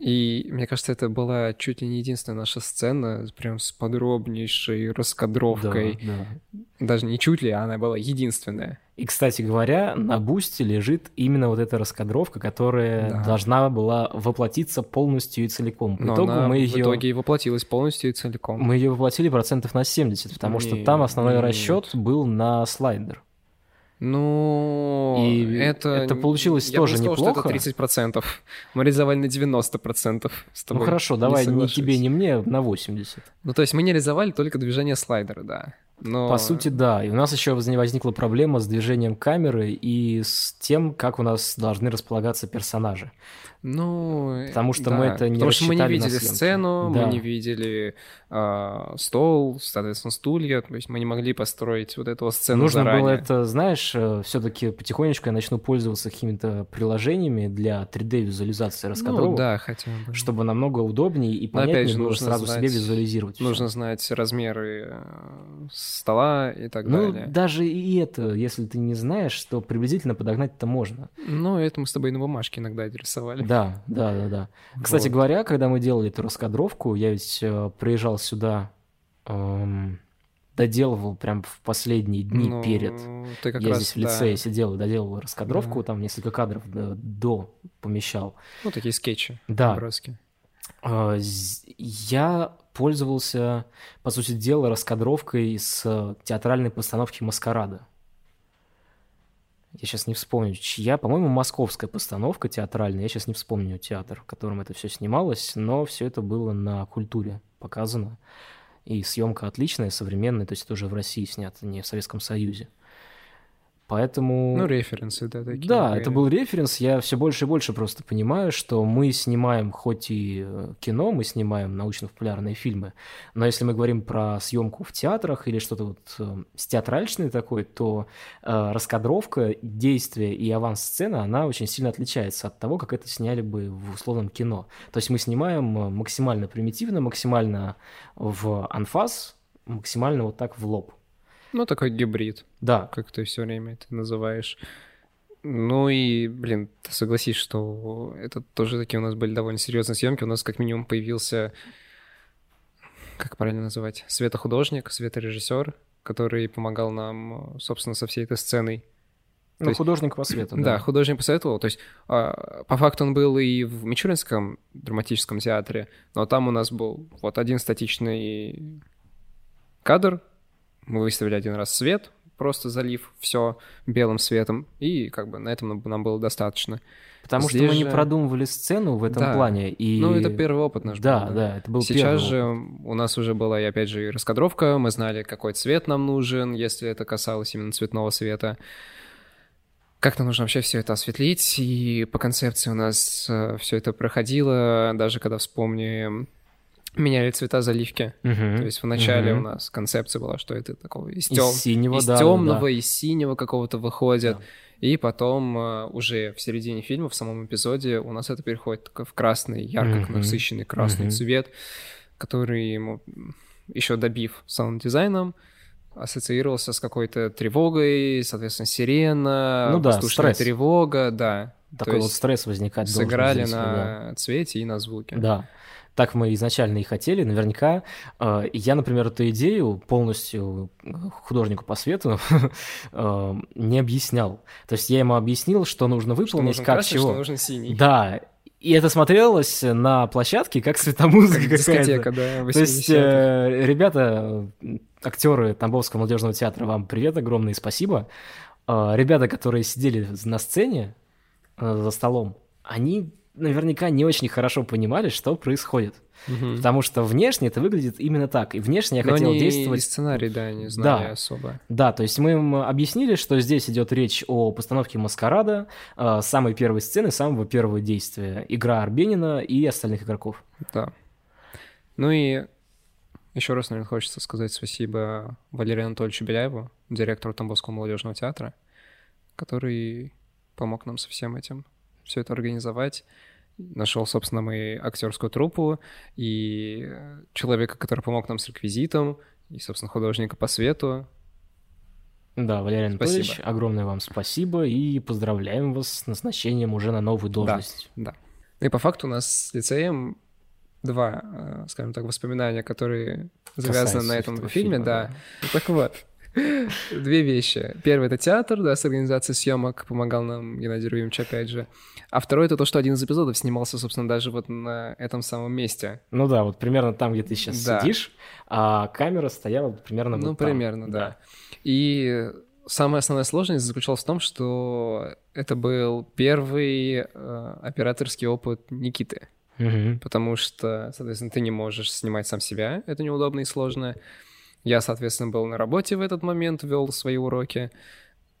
И мне кажется, это была чуть ли не единственная наша сцена, прям с подробнейшей раскадровкой. Да, да. Даже не чуть ли, а она была единственная. И, кстати говоря, на бусте лежит именно вот эта раскадровка, которая Да. должна была воплотиться полностью и целиком. По Но итогу мы в ее... итоге и воплотилась полностью и целиком. Мы ее воплотили процентов на 70, потому что Нет, там основной нет. расчет был на слайдер. Ну, И это... это получилось я бы тоже не сказал, неплохо. что это 30%. Мы реализовали на 90% с тобой. Ну хорошо, не давай ни соглашусь. тебе, ни мне на 80. Ну, то есть мы не реализовали только движение слайдера, да. Но... По сути, да. И у нас еще воз- возникла проблема с движением камеры и с тем, как у нас должны располагаться персонажи. Ну, Потому что да. мы это не Потому что мы не видели сцену, Да. мы не видели а, стол, соответственно, стулья, то есть мы не могли построить вот эту сцену Нужно заранее. было это, знаешь, все-таки потихонечку я начну пользоваться какими-то приложениями для 3D-визуализации раскадровок, Ну, да, хотя бы. чтобы намного удобнее и Но опять понятнее же, было нужно сразу себе знать- визуализировать. всё. Нужно знать размеры э, стола и так Ну, далее. даже и это, если ты не знаешь, то приблизительно подогнать-то можно. Ну, это мы с тобой на бумажке иногда рисовали. Да, да, да, да. Кстати Вот. говоря, когда мы делали эту раскадровку, я ведь э, приезжал сюда эм, доделывал прям в последние дни Ну, перед. Ты как я раз, здесь в лицее да. сидел и доделывал раскадровку, Да. там несколько кадров э, до помещал. Ну, такие скетчи. Да. наброски. З- Я пользовался, по сути дела, раскадровкой с театральной постановки «Маскарада». Я сейчас не вспомню, чья, по-моему, московская постановка театральная. Я сейчас не вспомню театр, в котором это все снималось, но все это было на культуре показано. И съемка отличная, современная, то есть это уже в России снято, не в Советском Союзе. Поэтому... Ну, референсы, да, такие. Да, были. это был референс. Я все больше и больше просто понимаю, что мы снимаем хоть и э, кино, мы снимаем научно-популярные фильмы, но если мы говорим про съемку в театрах или что-то вот э, с театральщиной такой, то э, раскадровка, действие и аванс-сцена, она очень сильно отличается от того, как это сняли бы в условном кино. То есть мы снимаем э, максимально примитивно, максимально в анфас, максимально вот так в лоб. Ну, такой гибрид, Да, как ты все время это называешь. Ну и, блин, ты согласись, что это тоже такие у нас были довольно серьезные съемки. У нас как минимум появился, как правильно называть, светохудожник, светорежиссер, который помогал нам, собственно, со всей этой сценой. ну, есть- художник по свету, Да, художник посоветовал. То есть, а, по факту он был и в Мичуринском драматическом театре, но там у нас был вот один статичный кадр. Мы выставили один раз свет, просто залив все белым светом, и как бы на этом нам- было достаточно. Потому что Здесь мы не же- продумывали сцену в этом Да. плане. И... Ну, это первый опыт наш Да, был. да, это был Сейчас первый же опыт. у нас уже была, и опять же, и раскадровка, мы знали, какой цвет нам нужен, если это касалось именно цветного света. Как нам нужно вообще все это осветлить, и по концепции у нас все это проходило, даже когда вспомним, меняли цвета заливки. Мгм. То есть вначале Мгм. у нас концепция была, что это такого из, Из тем- синего, из да, темного, да. из синего какого-то выходит. Да. И потом э, уже в середине фильма, в самом эпизоде, у нас это переходит в красный, ярко Мгм. насыщенный красный Мгм. цвет, который ему, еще добив саунд-дизайном, ассоциировался с какой-то тревогой, соответственно, сирена, Ну да, воздушная стресс. тревога, да. То Такой вот есть стресс возникать должен сыграли здесь, на да. цвете и на звуке. Да. Так мы изначально и хотели. Наверняка э, я, например, эту идею полностью художнику по свету э, не объяснял. То есть я ему объяснил, что нужно Что выполнить, нужен как красный, чего. что нужен синий. Да. И это смотрелось на площадке как светомузыка Как какая-то. да, То есть, 80-х. э, ребята, актеры Тамбовского молодежного театра, вам привет огромное и спасибо. Э, Ребята, которые сидели на сцене э, за столом, они наверняка не очень хорошо понимали, что происходит. Мгм. Потому что внешне это выглядит именно так. И внешне я Но хотел они действовать... и сценарий, да, не знали Да. особо. Да, то есть мы им объяснили, что здесь идет речь о постановке маскарада, э, самой первой сцены, самого первого действия. Игра Арбенина и остальных игроков. Да. Ну и еще раз, наверное, хочется сказать спасибо Валерию Анатольевичу Беляеву, директору Тамбовского молодежного театра, который помог нам со всем этим, все это организовать. Нашел, собственно, мы актерскую труппу и человека, который помог нам с реквизитом, и, собственно, художника по свету. Да, Валерий Анатольевич, Спасибо. огромное вам спасибо и поздравляем вас с назначением уже на новую должность. Да. Ну и по факту у нас с лицеем два, э, скажем так, воспоминания, которые завязаны Касаются на этом фильме, фильма, да. да. Так вот, две вещи. Первый — это театр, да, с организацией съемок, помогал нам Геннадий Руимович, опять же. А второй — это то, что один из эпизодов снимался, собственно, даже вот на этом самом месте. Ну да, вот примерно там, где ты сейчас Да. сидишь, а камера стояла примерно Ну, вот там. примерно, да. И самая основная сложность заключалась в том, что это был первый э, операторский опыт Никиты. Мгм. потому что, соответственно, ты не можешь снимать сам себя, это неудобно и сложно. Я, соответственно, был на работе в этот момент, вел свои уроки,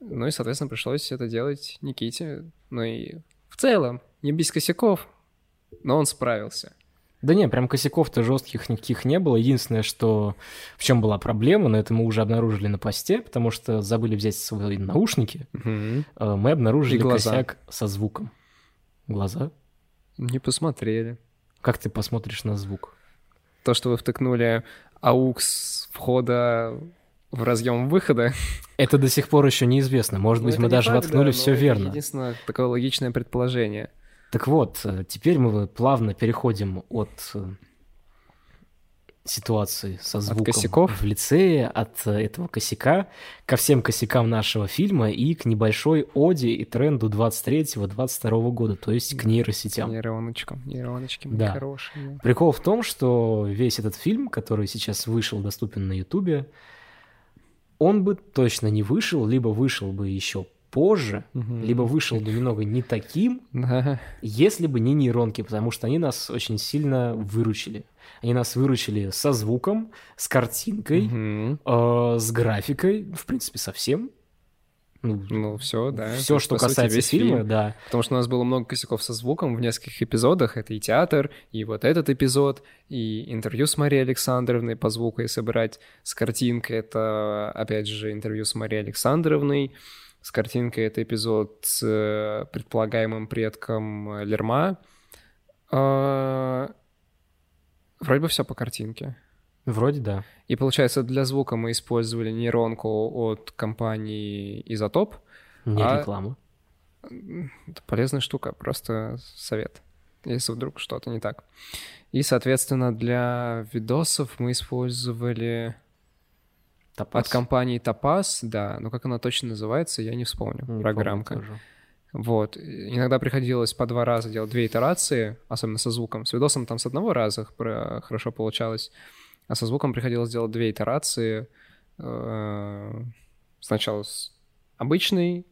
ну и, соответственно, пришлось это делать Никите. Ну и в целом, не без косяков, но он справился. Да не, прям косяков-то жестких никаких не было. Единственное, что в чем была проблема, но это мы уже обнаружили на посте, потому что забыли взять свои наушники, э, мы обнаружили косяк со звуком. Глаза? Не посмотрели. Как ты посмотришь на звук? То, что вы втыкнули AUX с входа в разъем выхода. Это до сих пор еще неизвестно. Может Ну, быть, мы даже факт, воткнули да, все верно. Единственное, такое логичное предположение. Так вот, э, теперь мы плавно переходим от э, ситуации со звуком косяков? в лицее, от э, этого косяка, ко всем косякам нашего фильма и к небольшой оде и тренду 23-22 года, то есть к нейросетям. Нейроночкам, нейроночки Да. хорошие. Прикол в том, что весь этот фильм, который сейчас вышел, доступен на Ютубе, он бы точно не вышел, либо вышел бы еще позже, Мгм. либо вышел бы немного не таким, если бы не нейронки, потому что они нас очень сильно выручили. Они нас выручили со звуком, с картинкой, Мгм. э, с графикой, в принципе, со всем. Ну, Ну, все, да. Все, что сути, касается весь фильма, фильм. да. Потому что у нас было много косяков со звуком в нескольких эпизодах. Это и театр, и вот этот эпизод, и интервью с Марией Александровной по звуку, если брать с картинкой. Это, опять же, интервью с Марией Александровной. С картинкой это эпизод с э, предполагаемым предком Лерма. Вроде бы все по картинке. Вроде да. И получается, для звука мы использовали нейронку от компании Изотоп. Не А- реклама. Это полезная штука, просто совет, если вдруг что-то не так. И, соответственно, для видосов мы использовали Топаз. от компании Topaz, да, но как она точно называется, я не вспомню, Не помню программка. тоже. Вот. Иногда приходилось по два раза делать две итерации, особенно со звуком. С видосом там с одного раза хорошо получалось, а со звуком приходилось делать две итерации. Э, Сначала с обычной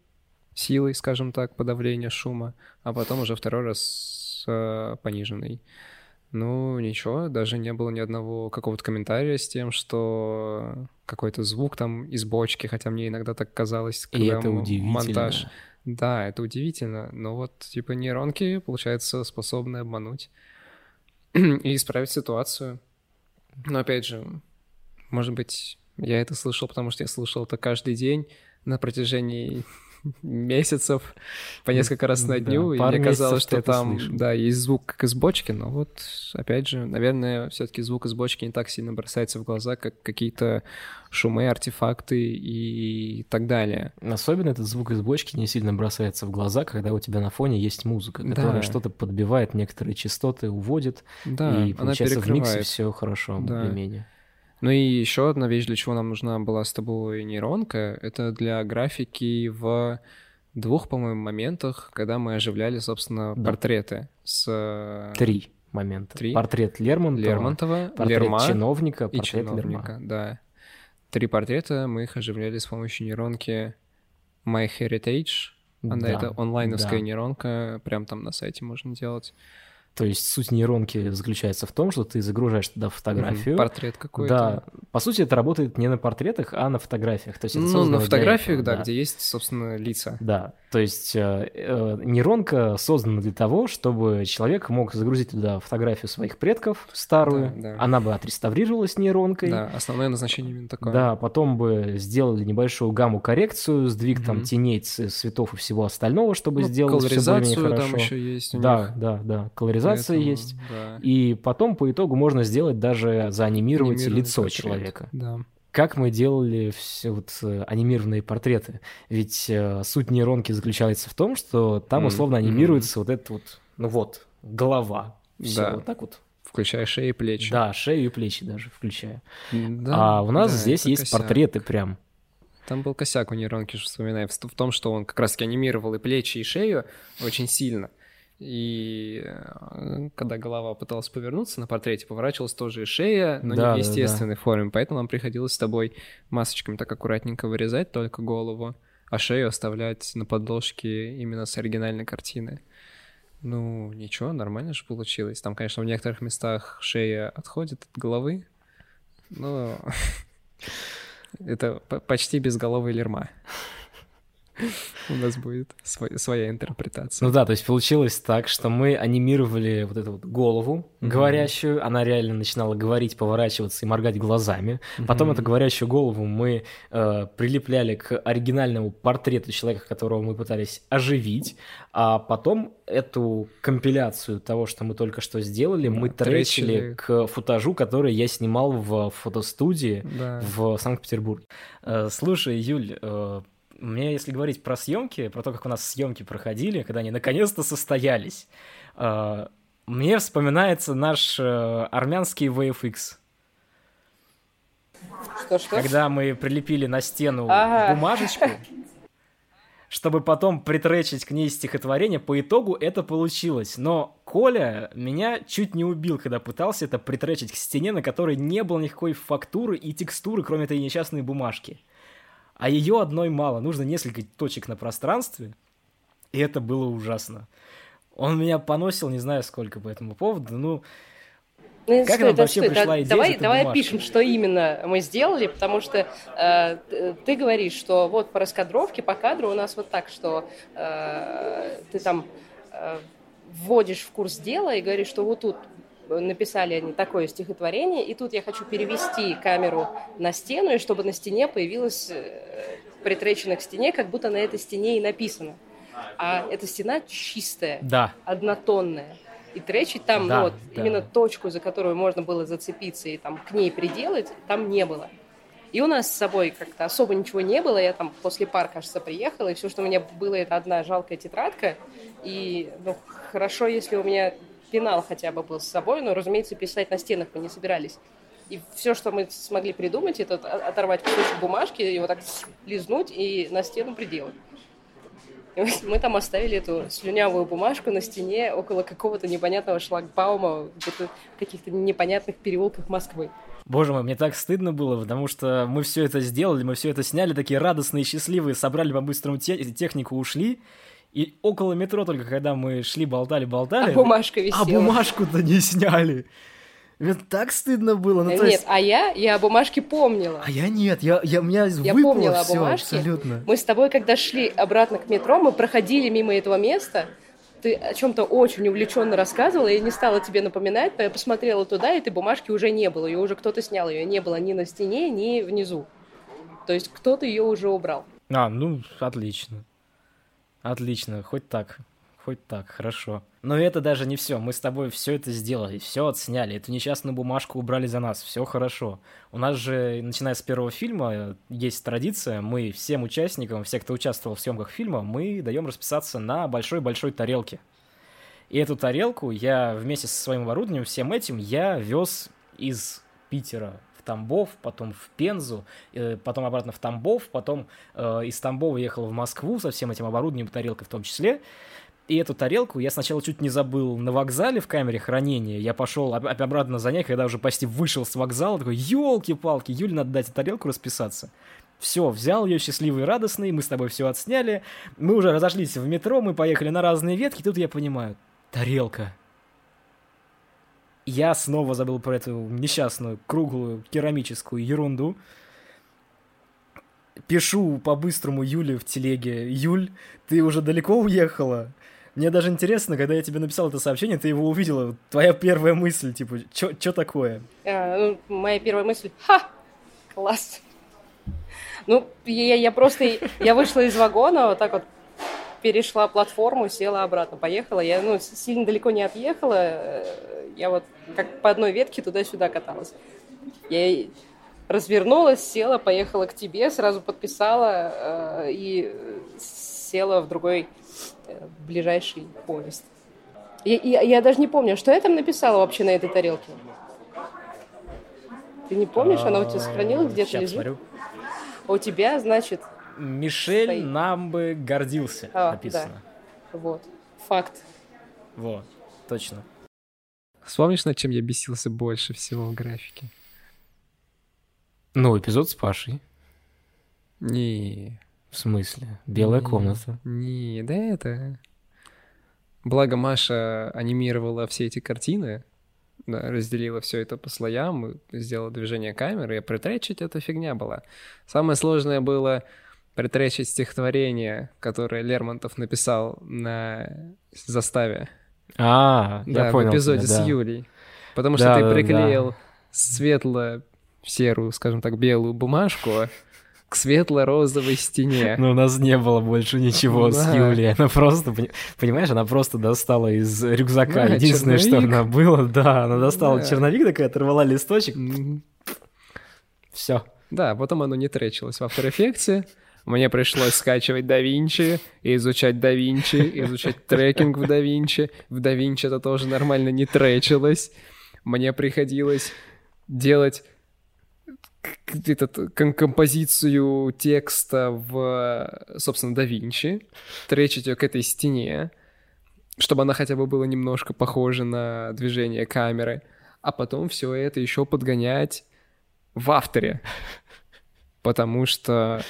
силой, скажем так, подавления шума, а потом уже второй раз с э, пониженной. Ну, ничего, даже не было ни одного какого-то комментария с тем, что какой-то звук там из бочки, хотя мне иногда так казалось, И когда это м- удивительно. монтаж. Да, это удивительно, но вот типа нейронки, получается, способны обмануть и исправить ситуацию. Но опять же, может быть, я это слышал, потому что я слышал это каждый день на протяжении месяцев по несколько раз на Да, дню, и пару мне казалось, что там, слышал. да, есть звук как из бочки, но вот, опять же, наверное, все-таки звук из бочки не так сильно бросается в глаза, как какие-то шумы, артефакты и так далее. Особенно этот звук из бочки не сильно бросается в глаза, когда у тебя на фоне есть музыка, Да. которая что-то подбивает, некоторые частоты уводит, Да, и получается в миксе все хорошо, Да. более-менее. Ну и еще одна вещь, для чего нам нужна была с тобой нейронка, это для графики в двух, по-моему, моментах, когда мы оживляли, собственно, Да. портреты с э, Три момента. Три. Портрет Лермонтова, Лермонтова, портрет Лерма чиновника, и портрет чиновника. Лерма. Да. Три портрета, мы их оживляли с помощью нейронки MyHeritage. Она Да, это онлайновская да. нейронка, прям там на сайте можно делать. То есть суть нейронки заключается в том, что ты загружаешь туда фотографию. Портрет какой-то. Да, по сути, это работает не на портретах, а на фотографиях. То есть это Ну, создано на фотографиях, этого, да, где есть, собственно, лица. Да, то есть э, э, нейронка создана для того, чтобы человек мог загрузить туда фотографию своих предков старую, Да, да. она бы отреставрировалась нейронкой, Да, основное назначение именно такое. да, потом бы сделали небольшую гамму коррекцию, сдвиг там Мгм. теней, цветов и всего остального, чтобы Ну, сделать все более-менее колоризацию там хорошо. еще есть Да, них. да, да, колоризация Поэтому, есть. да. И потом по итогу можно сделать даже заанимировать Анимированный лицо портрет. человека. Да. Как мы делали все вот э, анимированные портреты? Ведь э, суть нейронки заключается в том, что там условно анимируется вот это вот, ну вот, голова. Все Да. вот так вот. Включая шею и плечи. Да, шею и плечи даже включая. Да, а у нас да, здесь есть косяк. портреты прям. Там был косяк у нейронки, что вспоминаю, в в том, что он как раз-таки анимировал и плечи, и шею очень сильно. И э, когда голова пыталась повернуться на портрете, поворачивалась тоже и шея, но Да, да, не в да. естественной форме. Поэтому нам приходилось с тобой масочками так аккуратненько вырезать только голову, а шею оставлять на подложке именно с оригинальной картины. Ну, ничего, нормально же получилось. Там, конечно, в некоторых местах шея отходит от головы, но это почти безголовый лерма. У нас будет свой- своя интерпретация. Ну да, то есть получилось так, что мы анимировали вот эту вот голову говорящую, она реально начинала говорить, поворачиваться и моргать глазами. Потом эту говорящую голову мы э, прилепляли к оригинальному портрету человека, которого мы пытались оживить, а потом эту компиляцию того, что мы только что сделали, Да, мы тречили тречили. к футажу, который я снимал в фотостудии Да. в Санкт-Петербурге. Э, Слушай, Юль, э, мне, если говорить про съемки, про то, как у нас съемки проходили, когда они наконец-то состоялись, э, мне вспоминается наш э, армянский VFX. Что-что? Когда мы прилепили на стену Ага. бумажечку, чтобы потом притречить к ней стихотворение, по итогу это получилось. Но Коля меня чуть не убил, когда пытался это притречить к стене, на которой не было никакой фактуры и текстуры, кроме этой несчастной бумажки. А ее одной мало, нужно несколько точек на пространстве, и это было ужасно. Он меня поносил не знаю сколько по этому поводу, ну, Ну, Как стой, нам вообще стой, пришла да, идея давай, давай бумажки? опишем, что именно мы сделали, потому что э, т- ты говоришь, что вот по раскадровке, по кадру у нас вот так, что э, ты там э, вводишь в курс дела и говоришь, что вот тут написали они такое стихотворение, и тут я хочу перевести камеру на стену, и чтобы на стене появилось э, притречено к стене, как будто на этой стене и написано. А эта стена чистая, да, однотонная. И тречить там, Да, ну вот, да. именно точку, за которую можно было зацепиться и там к ней приделать, там не было. И у нас с собой как-то особо ничего не было. Я там после пар, кажется, приехала, и все, что у меня было, это одна жалкая тетрадка. И, ну, хорошо, если у меня пенал хотя бы был с собой, но, разумеется, писать на стенах мы не собирались. И все, что мы смогли придумать, это от- оторвать кусочек бумажки, его так лизнуть и на стену приделать. Мы- там оставили эту слюнявую бумажку на стене около какого-то непонятного шлагбаума в каких-то непонятных переулках Москвы. Боже мой, мне так стыдно было, потому что мы все это сделали, мы все это сняли, такие радостные, счастливые, собрали по-быстрому те- технику, ушли. И около метро только, когда мы шли, болтали, болтали... А бумажка А висела. бумажку-то не сняли. Мне так стыдно было. Ну, Нет, есть- а я, я о бумажке помнила. А я нет, я, я, у меня Я выпало помнила о всё бумажке. абсолютно. Мы с тобой, когда шли обратно к метро, мы проходили мимо этого места. Ты о чем-то очень увлеченно рассказывала, я не стала тебе напоминать, но я посмотрела туда, и этой бумажки уже не было. Ее уже кто-то снял, ее не было ни на стене, ни внизу. То есть кто-то ее уже убрал. А, ну, отлично. Отлично, хоть так. Хоть так, хорошо. Но это даже не все. Мы с тобой все это сделали, все отсняли. Эту несчастную бумажку убрали за нас. Все хорошо. У нас же, начиная с первого фильма, есть традиция. Мы всем участникам, все, кто участвовал в съемках фильма, мы даем расписаться на большой-большой тарелке. И эту тарелку я вместе со своим оборудованием, всем этим, я вез из Питера Тамбов, потом в Пензу, э, потом обратно в Тамбов, потом э, из Тамбова ехал в Москву со всем этим оборудованием, тарелкой в том числе. И эту тарелку я сначала чуть не забыл на вокзале в камере хранения. Я пошел об- обратно за ней, когда уже почти вышел с вокзала. Такой, елки-палки, Юле надо дать тарелку расписаться. Все, взял ее счастливый и радостный, мы с тобой все отсняли. Мы уже разошлись в метро, мы поехали на разные ветки. Тут я понимаю, тарелка. Я снова забыл про эту несчастную круглую керамическую ерунду. Пишу по-быстрому Юле в телеге. Юль, ты уже далеко уехала? Мне даже интересно, когда я тебе написал это сообщение, ты его увидела. Твоя первая мысль, типа, что такое? А, ну, моя первая мысль, ха, класс. Ну, я, я просто, я вышла из вагона, вот так вот перешла платформу, села обратно, поехала. Я, ну, сильно далеко не отъехала, э, я вот как по одной ветке туда-сюда каталась. Я развернулась, села, поехала к тебе, сразу подписала э, и села в другой э, ближайший поезд. Я, я- я даже не помню, что я там написала вообще на этой тарелке. Ты не помнишь, она у тебя сохранилась где-то лежит? смотрю. А у тебя, значит, Мишель Стоит. нам бы гордился, А, написано. вот, факт. Вот, точно. Вспомнишь, над чем я бесился больше всего в графике? Ну, эпизод с Пашей. Не. В смысле? Белая не, комната. Не, да это... Благо Маша анимировала все эти картины, да, разделила все это по слоям, сделала движение камеры, и притречить эта фигня была. Самое сложное было притречить стихотворение, которое Лермонтов написал на заставе. А, Да, я понял. в эпизоде тебя, с да. Юлей. Потому Да, что ты да, да. приклеил светло-серую, скажем так, белую бумажку к светло-розовой стене. Но у нас не было больше ничего с. Юлей. Она просто, пони- понимаешь, она просто достала из рюкзака. Да, Единственное, что черновик. она было, да, она достала Да. черновик такая, оторвала листочек. Все. Да, потом оно не тречилось в After Effects. Мне пришлось скачивать DaVinci, изучать DaVinci, изучать трекинг в DaVinci. В DaVinci это тоже нормально не тречилось. Мне приходилось делать этот, композицию текста в, собственно, да тречить ее к этой стене, чтобы она хотя бы была немножко похожа на движение камеры, а потом все это еще подгонять в авторе, потому что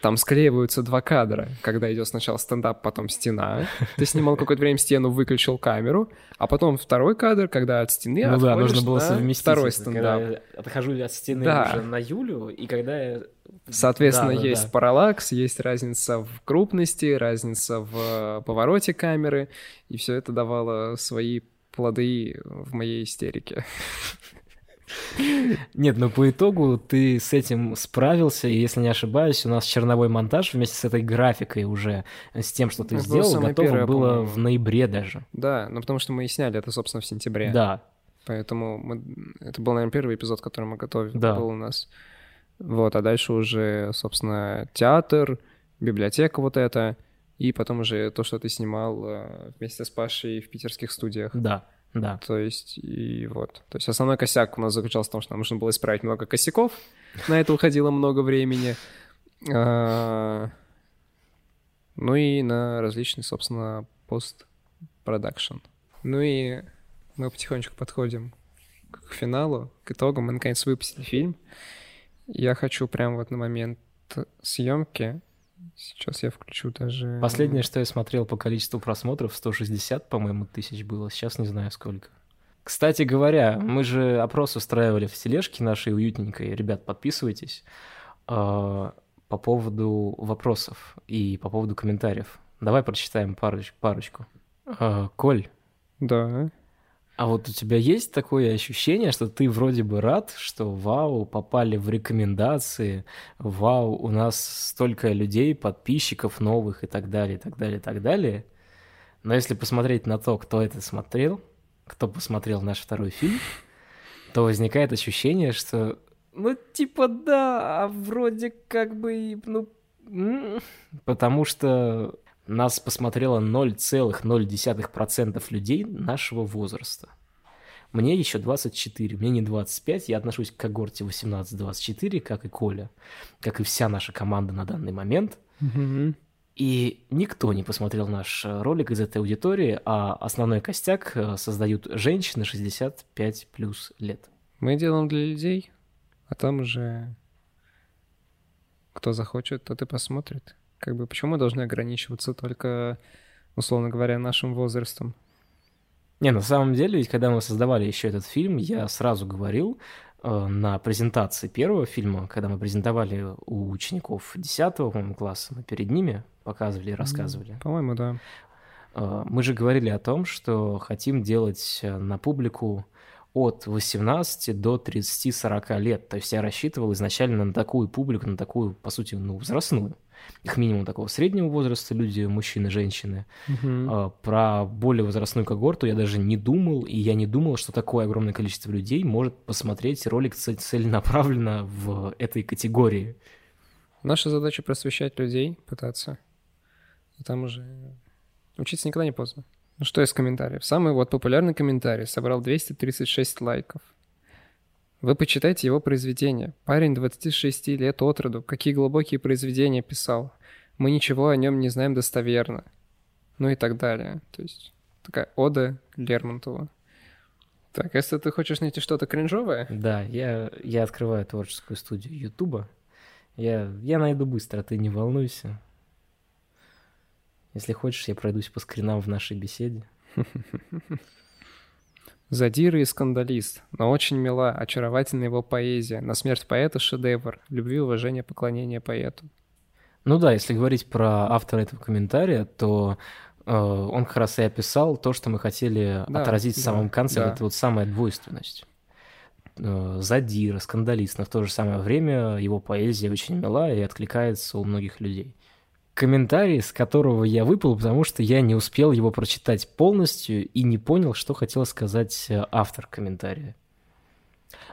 там склеиваются два кадра, когда идет сначала стендап, потом стена. Ты снимал какое-то время стену, выключил камеру, а потом второй кадр, когда от стены ну да, нужно было совместить. Второй стендап. Когда я отхожу от стены да. уже на Юлю, и когда я... Соответственно, да, да, есть да. параллакс, есть разница в крупности, разница в повороте камеры, и все это давало свои плоды в моей истерике. Нет, но по итогу ты с этим справился, и если не ошибаюсь, у нас черновой монтаж вместе с этой графикой уже, с тем, что ты это сделал, готово первое, было в ноябре даже. Да, ну потому что мы и сняли это, собственно, в сентябре. Да. Поэтому мы... это был, наверное, первый эпизод, который мы готовили. Да. Был у нас. Вот, а дальше уже, собственно, театр, библиотека вот эта, и потом уже то, что ты снимал э, вместе с Пашей в питерских студиях. Да. Да. То есть, и вот. То есть основной косяк у нас заключался в том, что нам нужно было исправить много косяков. На это уходило много времени. А, ну и на различный, собственно, пост-продакшн. Ну и мы потихонечку подходим к финалу, к итогу. Мы наконец выпустили фильм. Я хочу прямо вот на момент съемки Сейчас я включу даже... Последнее, что я смотрел по количеству просмотров, 160, по-моему, тысяч было. Сейчас не знаю сколько. Кстати говоря, мы же опрос устраивали в тележке нашей уютненькой. Ребят, подписывайтесь. Э, по поводу вопросов и по поводу комментариев. Давай прочитаем парочку. парочку. Коль. Да. А вот у тебя есть такое ощущение, что ты вроде бы рад, что вау, попали в рекомендации, вау, у нас столько людей, подписчиков новых и так далее, и так далее, и так далее. Но если посмотреть на то, кто это смотрел, кто посмотрел наш второй фильм, то возникает ощущение, что ну, типа, да, а вроде как бы, ну, потому что нас посмотрело 0,0% людей нашего возраста. Мне еще 24, мне не 25, я отношусь к когорте 18-24, как и Коля, как и вся наша команда на данный момент. Mm-hmm. И никто не посмотрел наш ролик из этой аудитории, а основной костяк э, создают женщины 65 плюс лет. Мы делаем для людей, а там уже кто захочет, тот и посмотрит. Как бы почему мы должны ограничиваться только, условно говоря, нашим возрастом? Не, на самом деле, ведь когда мы создавали еще этот фильм, я сразу говорил э, на презентации первого фильма, когда мы презентовали у учеников 10 по-моему, класса, мы перед ними показывали и рассказывали. По-моему, да. Э, мы же говорили о том, что хотим делать э, на публику от 18 до 30-40 лет. То есть я рассчитывал изначально на такую публику, на такую, по сути, ну, возрастную. Их минимум такого среднего возраста, люди, мужчины, женщины. Угу. Про более возрастную когорту я даже не думал, и я не думал, что такое огромное количество людей может посмотреть ролик целенаправленно в этой категории. Наша задача просвещать людей, пытаться. И там уже учиться никогда не поздно. Ну что из комментариев? Самый вот популярный комментарий собрал 236 лайков. Вы почитайте его произведения. Парень 26 лет от роду. Какие глубокие произведения писал. Мы ничего о нем не знаем достоверно. Ну и так далее. То есть такая ода Лермонтова. Так, если ты хочешь найти что-то кринжовое... Да, я, я открываю творческую студию Ютуба. Я, я найду быстро, ты не волнуйся. Если хочешь, я пройдусь по скринам в нашей беседе. Задира и скандалист, но очень мила, очаровательна его поэзия. На смерть поэта шедевр. Любви, уважение, поклонение поэту. Ну да, если говорить про автора этого комментария, то э, он как раз и описал то, что мы хотели да, отразить в самом конце. Да. Это вот самая двойственность. Э, задира, скандалист, но в то же самое время его поэзия очень мила и откликается у многих людей комментарий, с которого я выпал, потому что я не успел его прочитать полностью и не понял, что хотел сказать э, автор комментария.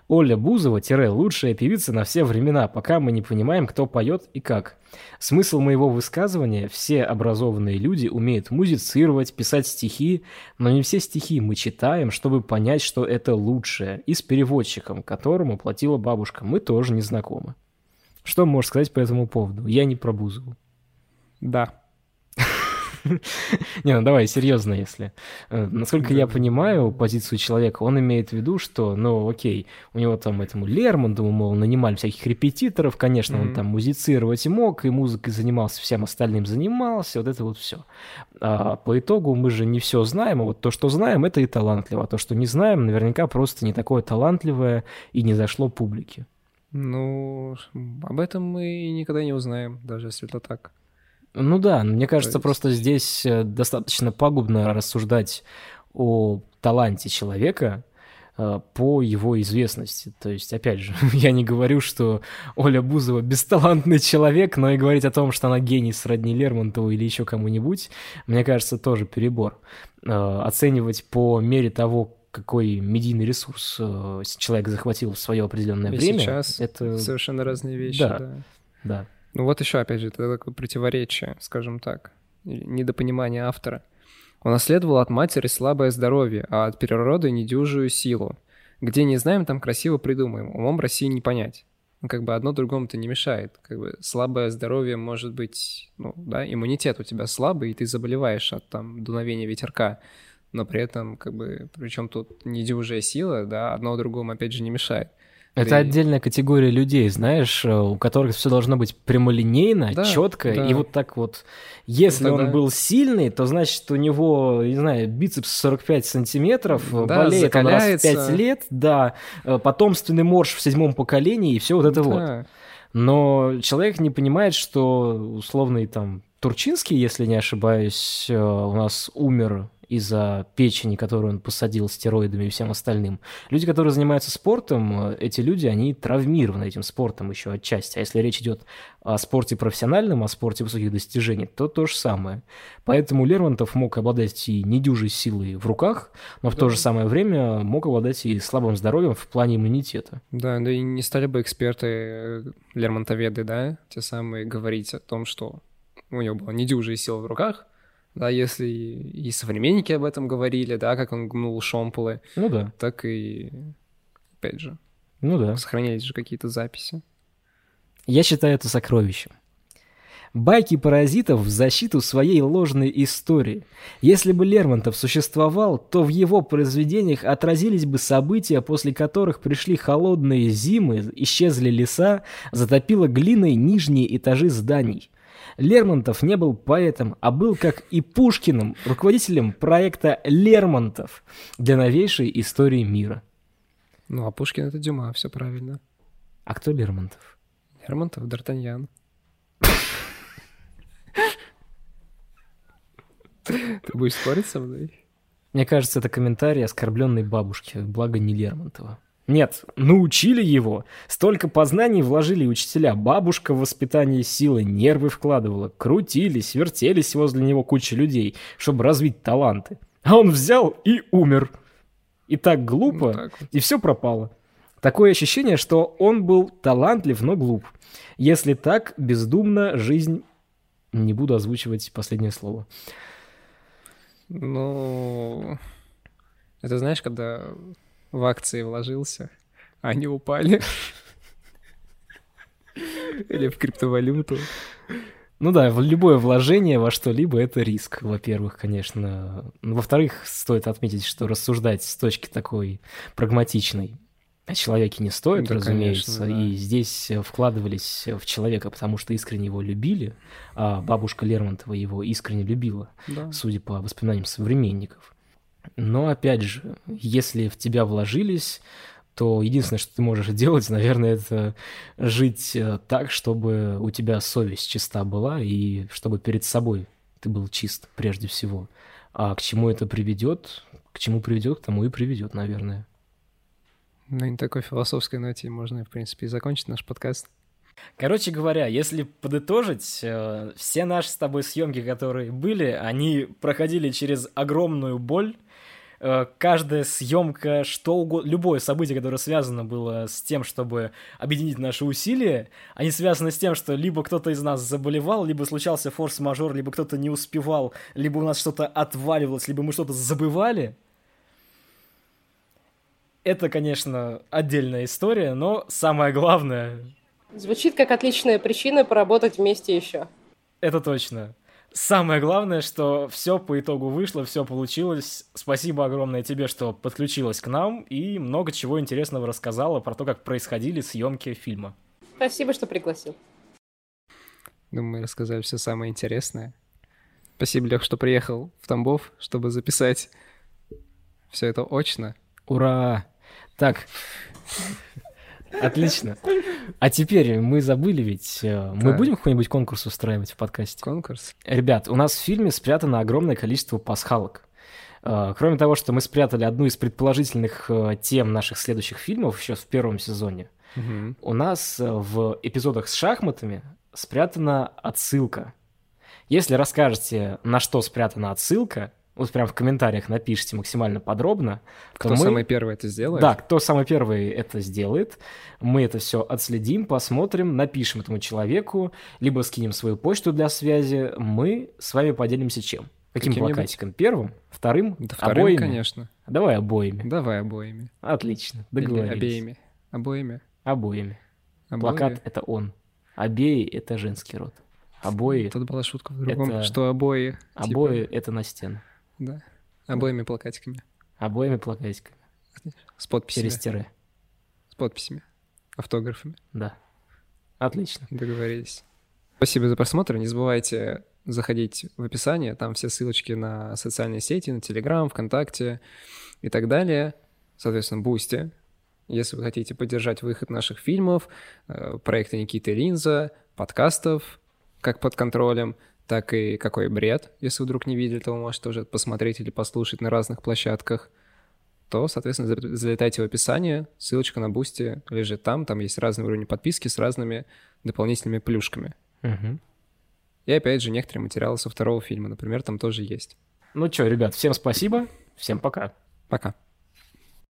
Оля Бузова-лучшая певица на все времена, пока мы не понимаем, кто поет и как. Смысл моего высказывания – все образованные люди умеют музицировать, писать стихи, но не все стихи мы читаем, чтобы понять, что это лучшее. И с переводчиком, которому платила бабушка, мы тоже не знакомы. Что можешь сказать по этому поводу? Я не про Бузову. Да. Не, ну давай, серьезно, если. Э, насколько я понимаю позицию человека, он имеет в виду, что, ну, окей, у него там этому Лермонтову, мол, нанимали всяких репетиторов, конечно, он там музицировать мог, и музыкой занимался, всем остальным занимался, вот это вот все. А по итогу мы же не все знаем, а вот то, что знаем, это и талантливо, а то, что не знаем, наверняка просто не такое талантливое и не зашло публике. Ну, об этом мы никогда не узнаем, даже если это так. Ну да, мне кажется, есть... просто здесь э, достаточно пагубно рассуждать о таланте человека э, по его известности. То есть, опять же, я не говорю, что Оля Бузова бесталантный человек, но и говорить о том, что она гений сродни Лермонтову или еще кому-нибудь, мне кажется, тоже перебор. Э, оценивать по мере того, какой медийный ресурс человек захватил в свое определенное и время. Сейчас это совершенно разные вещи. Да, да. да. Ну вот еще, опять же, это такое противоречие, скажем так, недопонимание автора. Он наследовал от матери слабое здоровье, а от природы недюжую силу. Где не знаем, там красиво придумаем. Умом России не понять. Ну, как бы одно другому-то не мешает. Как бы слабое здоровье может быть, ну, да, иммунитет у тебя слабый, и ты заболеваешь от там дуновения ветерка. Но при этом, как бы, причем тут недюжая сила, да, одно другому, опять же, не мешает. Это Ты... отдельная категория людей, знаешь, э, у которых все должно быть прямолинейно, да, четко, да. и вот так вот. Если ну, тогда... он был сильный, то значит у него, не знаю, бицепс 45 сантиметров, да, болеет закаляется. он раз в 5 лет, да, э, потомственный морж в седьмом поколении и все вот это да. вот. Но человек не понимает, что условный там Турчинский, если не ошибаюсь, э, у нас умер из-за печени, которую он посадил стероидами и всем остальным. Люди, которые занимаются спортом, эти люди, они травмированы этим спортом еще отчасти. А если речь идет о спорте профессиональном, о спорте высоких достижений, то то же самое. Поэтому Лермонтов мог обладать и недюжей силой в руках, но в да. то же самое время мог обладать и слабым здоровьем в плане иммунитета. Да, да и не стали бы эксперты э, Лермонтоведы, да, те самые говорить о том, что у него была недюжая сила в руках, да, если и современники об этом говорили, да, как он гнул шомполы, ну да. так и, опять же, ну да. сохранялись же какие-то записи. Я считаю это сокровищем. Байки паразитов в защиту своей ложной истории. Если бы Лермонтов существовал, то в его произведениях отразились бы события, после которых пришли холодные зимы, исчезли леса, затопило глиной нижние этажи зданий. Лермонтов не был поэтом, а был, как и Пушкиным, руководителем проекта «Лермонтов» для новейшей истории мира. Ну, а Пушкин — это Дюма, все правильно. А кто Лермонтов? Лермонтов — Д'Артаньян. Ты будешь спорить со мной? Мне кажется, это комментарий оскорбленной бабушки, благо не Лермонтова. Нет, научили его. Столько познаний вложили учителя. Бабушка в воспитание силы нервы вкладывала. Крутились, вертелись возле него куча людей, чтобы развить таланты. А он взял и умер. И так глупо, ну, так и все пропало. Такое ощущение, что он был талантлив, но глуп. Если так, бездумно жизнь... Не буду озвучивать последнее слово. Ну, это знаешь, когда в акции вложился, а они упали. Или в криптовалюту. Ну да, любое вложение во что-либо — это риск, во-первых, конечно. Во-вторых, стоит отметить, что рассуждать с точки такой прагматичной о человеке не стоит, да, разумеется. Конечно, да. И здесь вкладывались в человека, потому что искренне его любили, а бабушка Лермонтова его искренне любила, да. судя по воспоминаниям современников. Но опять же, если в тебя вложились, то единственное, что ты можешь делать, наверное, это жить э, так, чтобы у тебя совесть чиста была и чтобы перед собой ты был чист прежде всего. А к чему это приведет? К чему приведет, к тому и приведет, наверное. Ну, на такой философской ноте можно, в принципе, и закончить наш подкаст. Короче говоря, если подытожить, э, все наши с тобой съемки, которые были, они проходили через огромную боль, каждая съемка, что угодно, любое событие, которое связано было с тем, чтобы объединить наши усилия, они связаны с тем, что либо кто-то из нас заболевал, либо случался форс-мажор, либо кто-то не успевал, либо у нас что-то отваливалось, либо мы что-то забывали. Это, конечно, отдельная история, но самое главное... Звучит как отличная причина поработать вместе еще. Это точно. Самое главное, что все по итогу вышло, все получилось. Спасибо огромное тебе, что подключилась к нам и много чего интересного рассказала про то, как происходили съемки фильма. Спасибо, что пригласил. Думаю, мы рассказали все самое интересное. Спасибо, Лех, что приехал в Тамбов, чтобы записать все это очно. Ура! Так, Отлично. А теперь мы забыли ведь, э, мы Да. будем какой-нибудь конкурс устраивать в подкасте? Конкурс. Ребят, у нас в фильме спрятано огромное количество пасхалок. Э, Кроме того, что мы спрятали одну из предположительных э, тем наших следующих фильмов еще в первом сезоне, Мгм. у нас в эпизодах с шахматами спрятана отсылка. Если расскажете, на что спрятана отсылка, вот прям в комментариях напишите максимально подробно, Кто то мы... самый первый это сделает? Да, кто самый первый это сделает, мы это все отследим, посмотрим, напишем этому человеку, либо скинем свою почту для связи, мы с вами поделимся чем? Каким Каким-нибудь- плакатиком? Первым? Вторым? Да вторым, обоими? конечно. Давай обоими. Давай обоими. Отлично, Или договорились. обеими. Обоими. Обоими. Обои. Плакат — это он. Обеи — это женский род. Обои, Тут была шутка в другом, Это- что обои. типа, обои — это на стену. Да. Обоими плакатиками. Обоими плакатиками. С подписями. Через тире. С подписями. Автографами. Да. Отлично. Договорились. Спасибо за просмотр. Не забывайте заходить в описание. Там все ссылочки на социальные сети, на Телеграм, ВКонтакте и так далее. Соответственно, Бусти. Если вы хотите поддержать выход наших фильмов, э, проекта Никиты Линза, подкастов, как под контролем, так и «Какой бред», если вдруг не видели, то вы можете тоже посмотреть или послушать на разных площадках, то, соответственно, за- залетайте в описание, ссылочка на Бусти лежит там, там есть разные уровни подписки с разными дополнительными плюшками. Мгм. И опять же, некоторые материалы со второго фильма, например, там тоже есть. Ну что, ребят, всем спасибо, всем пока. Пока.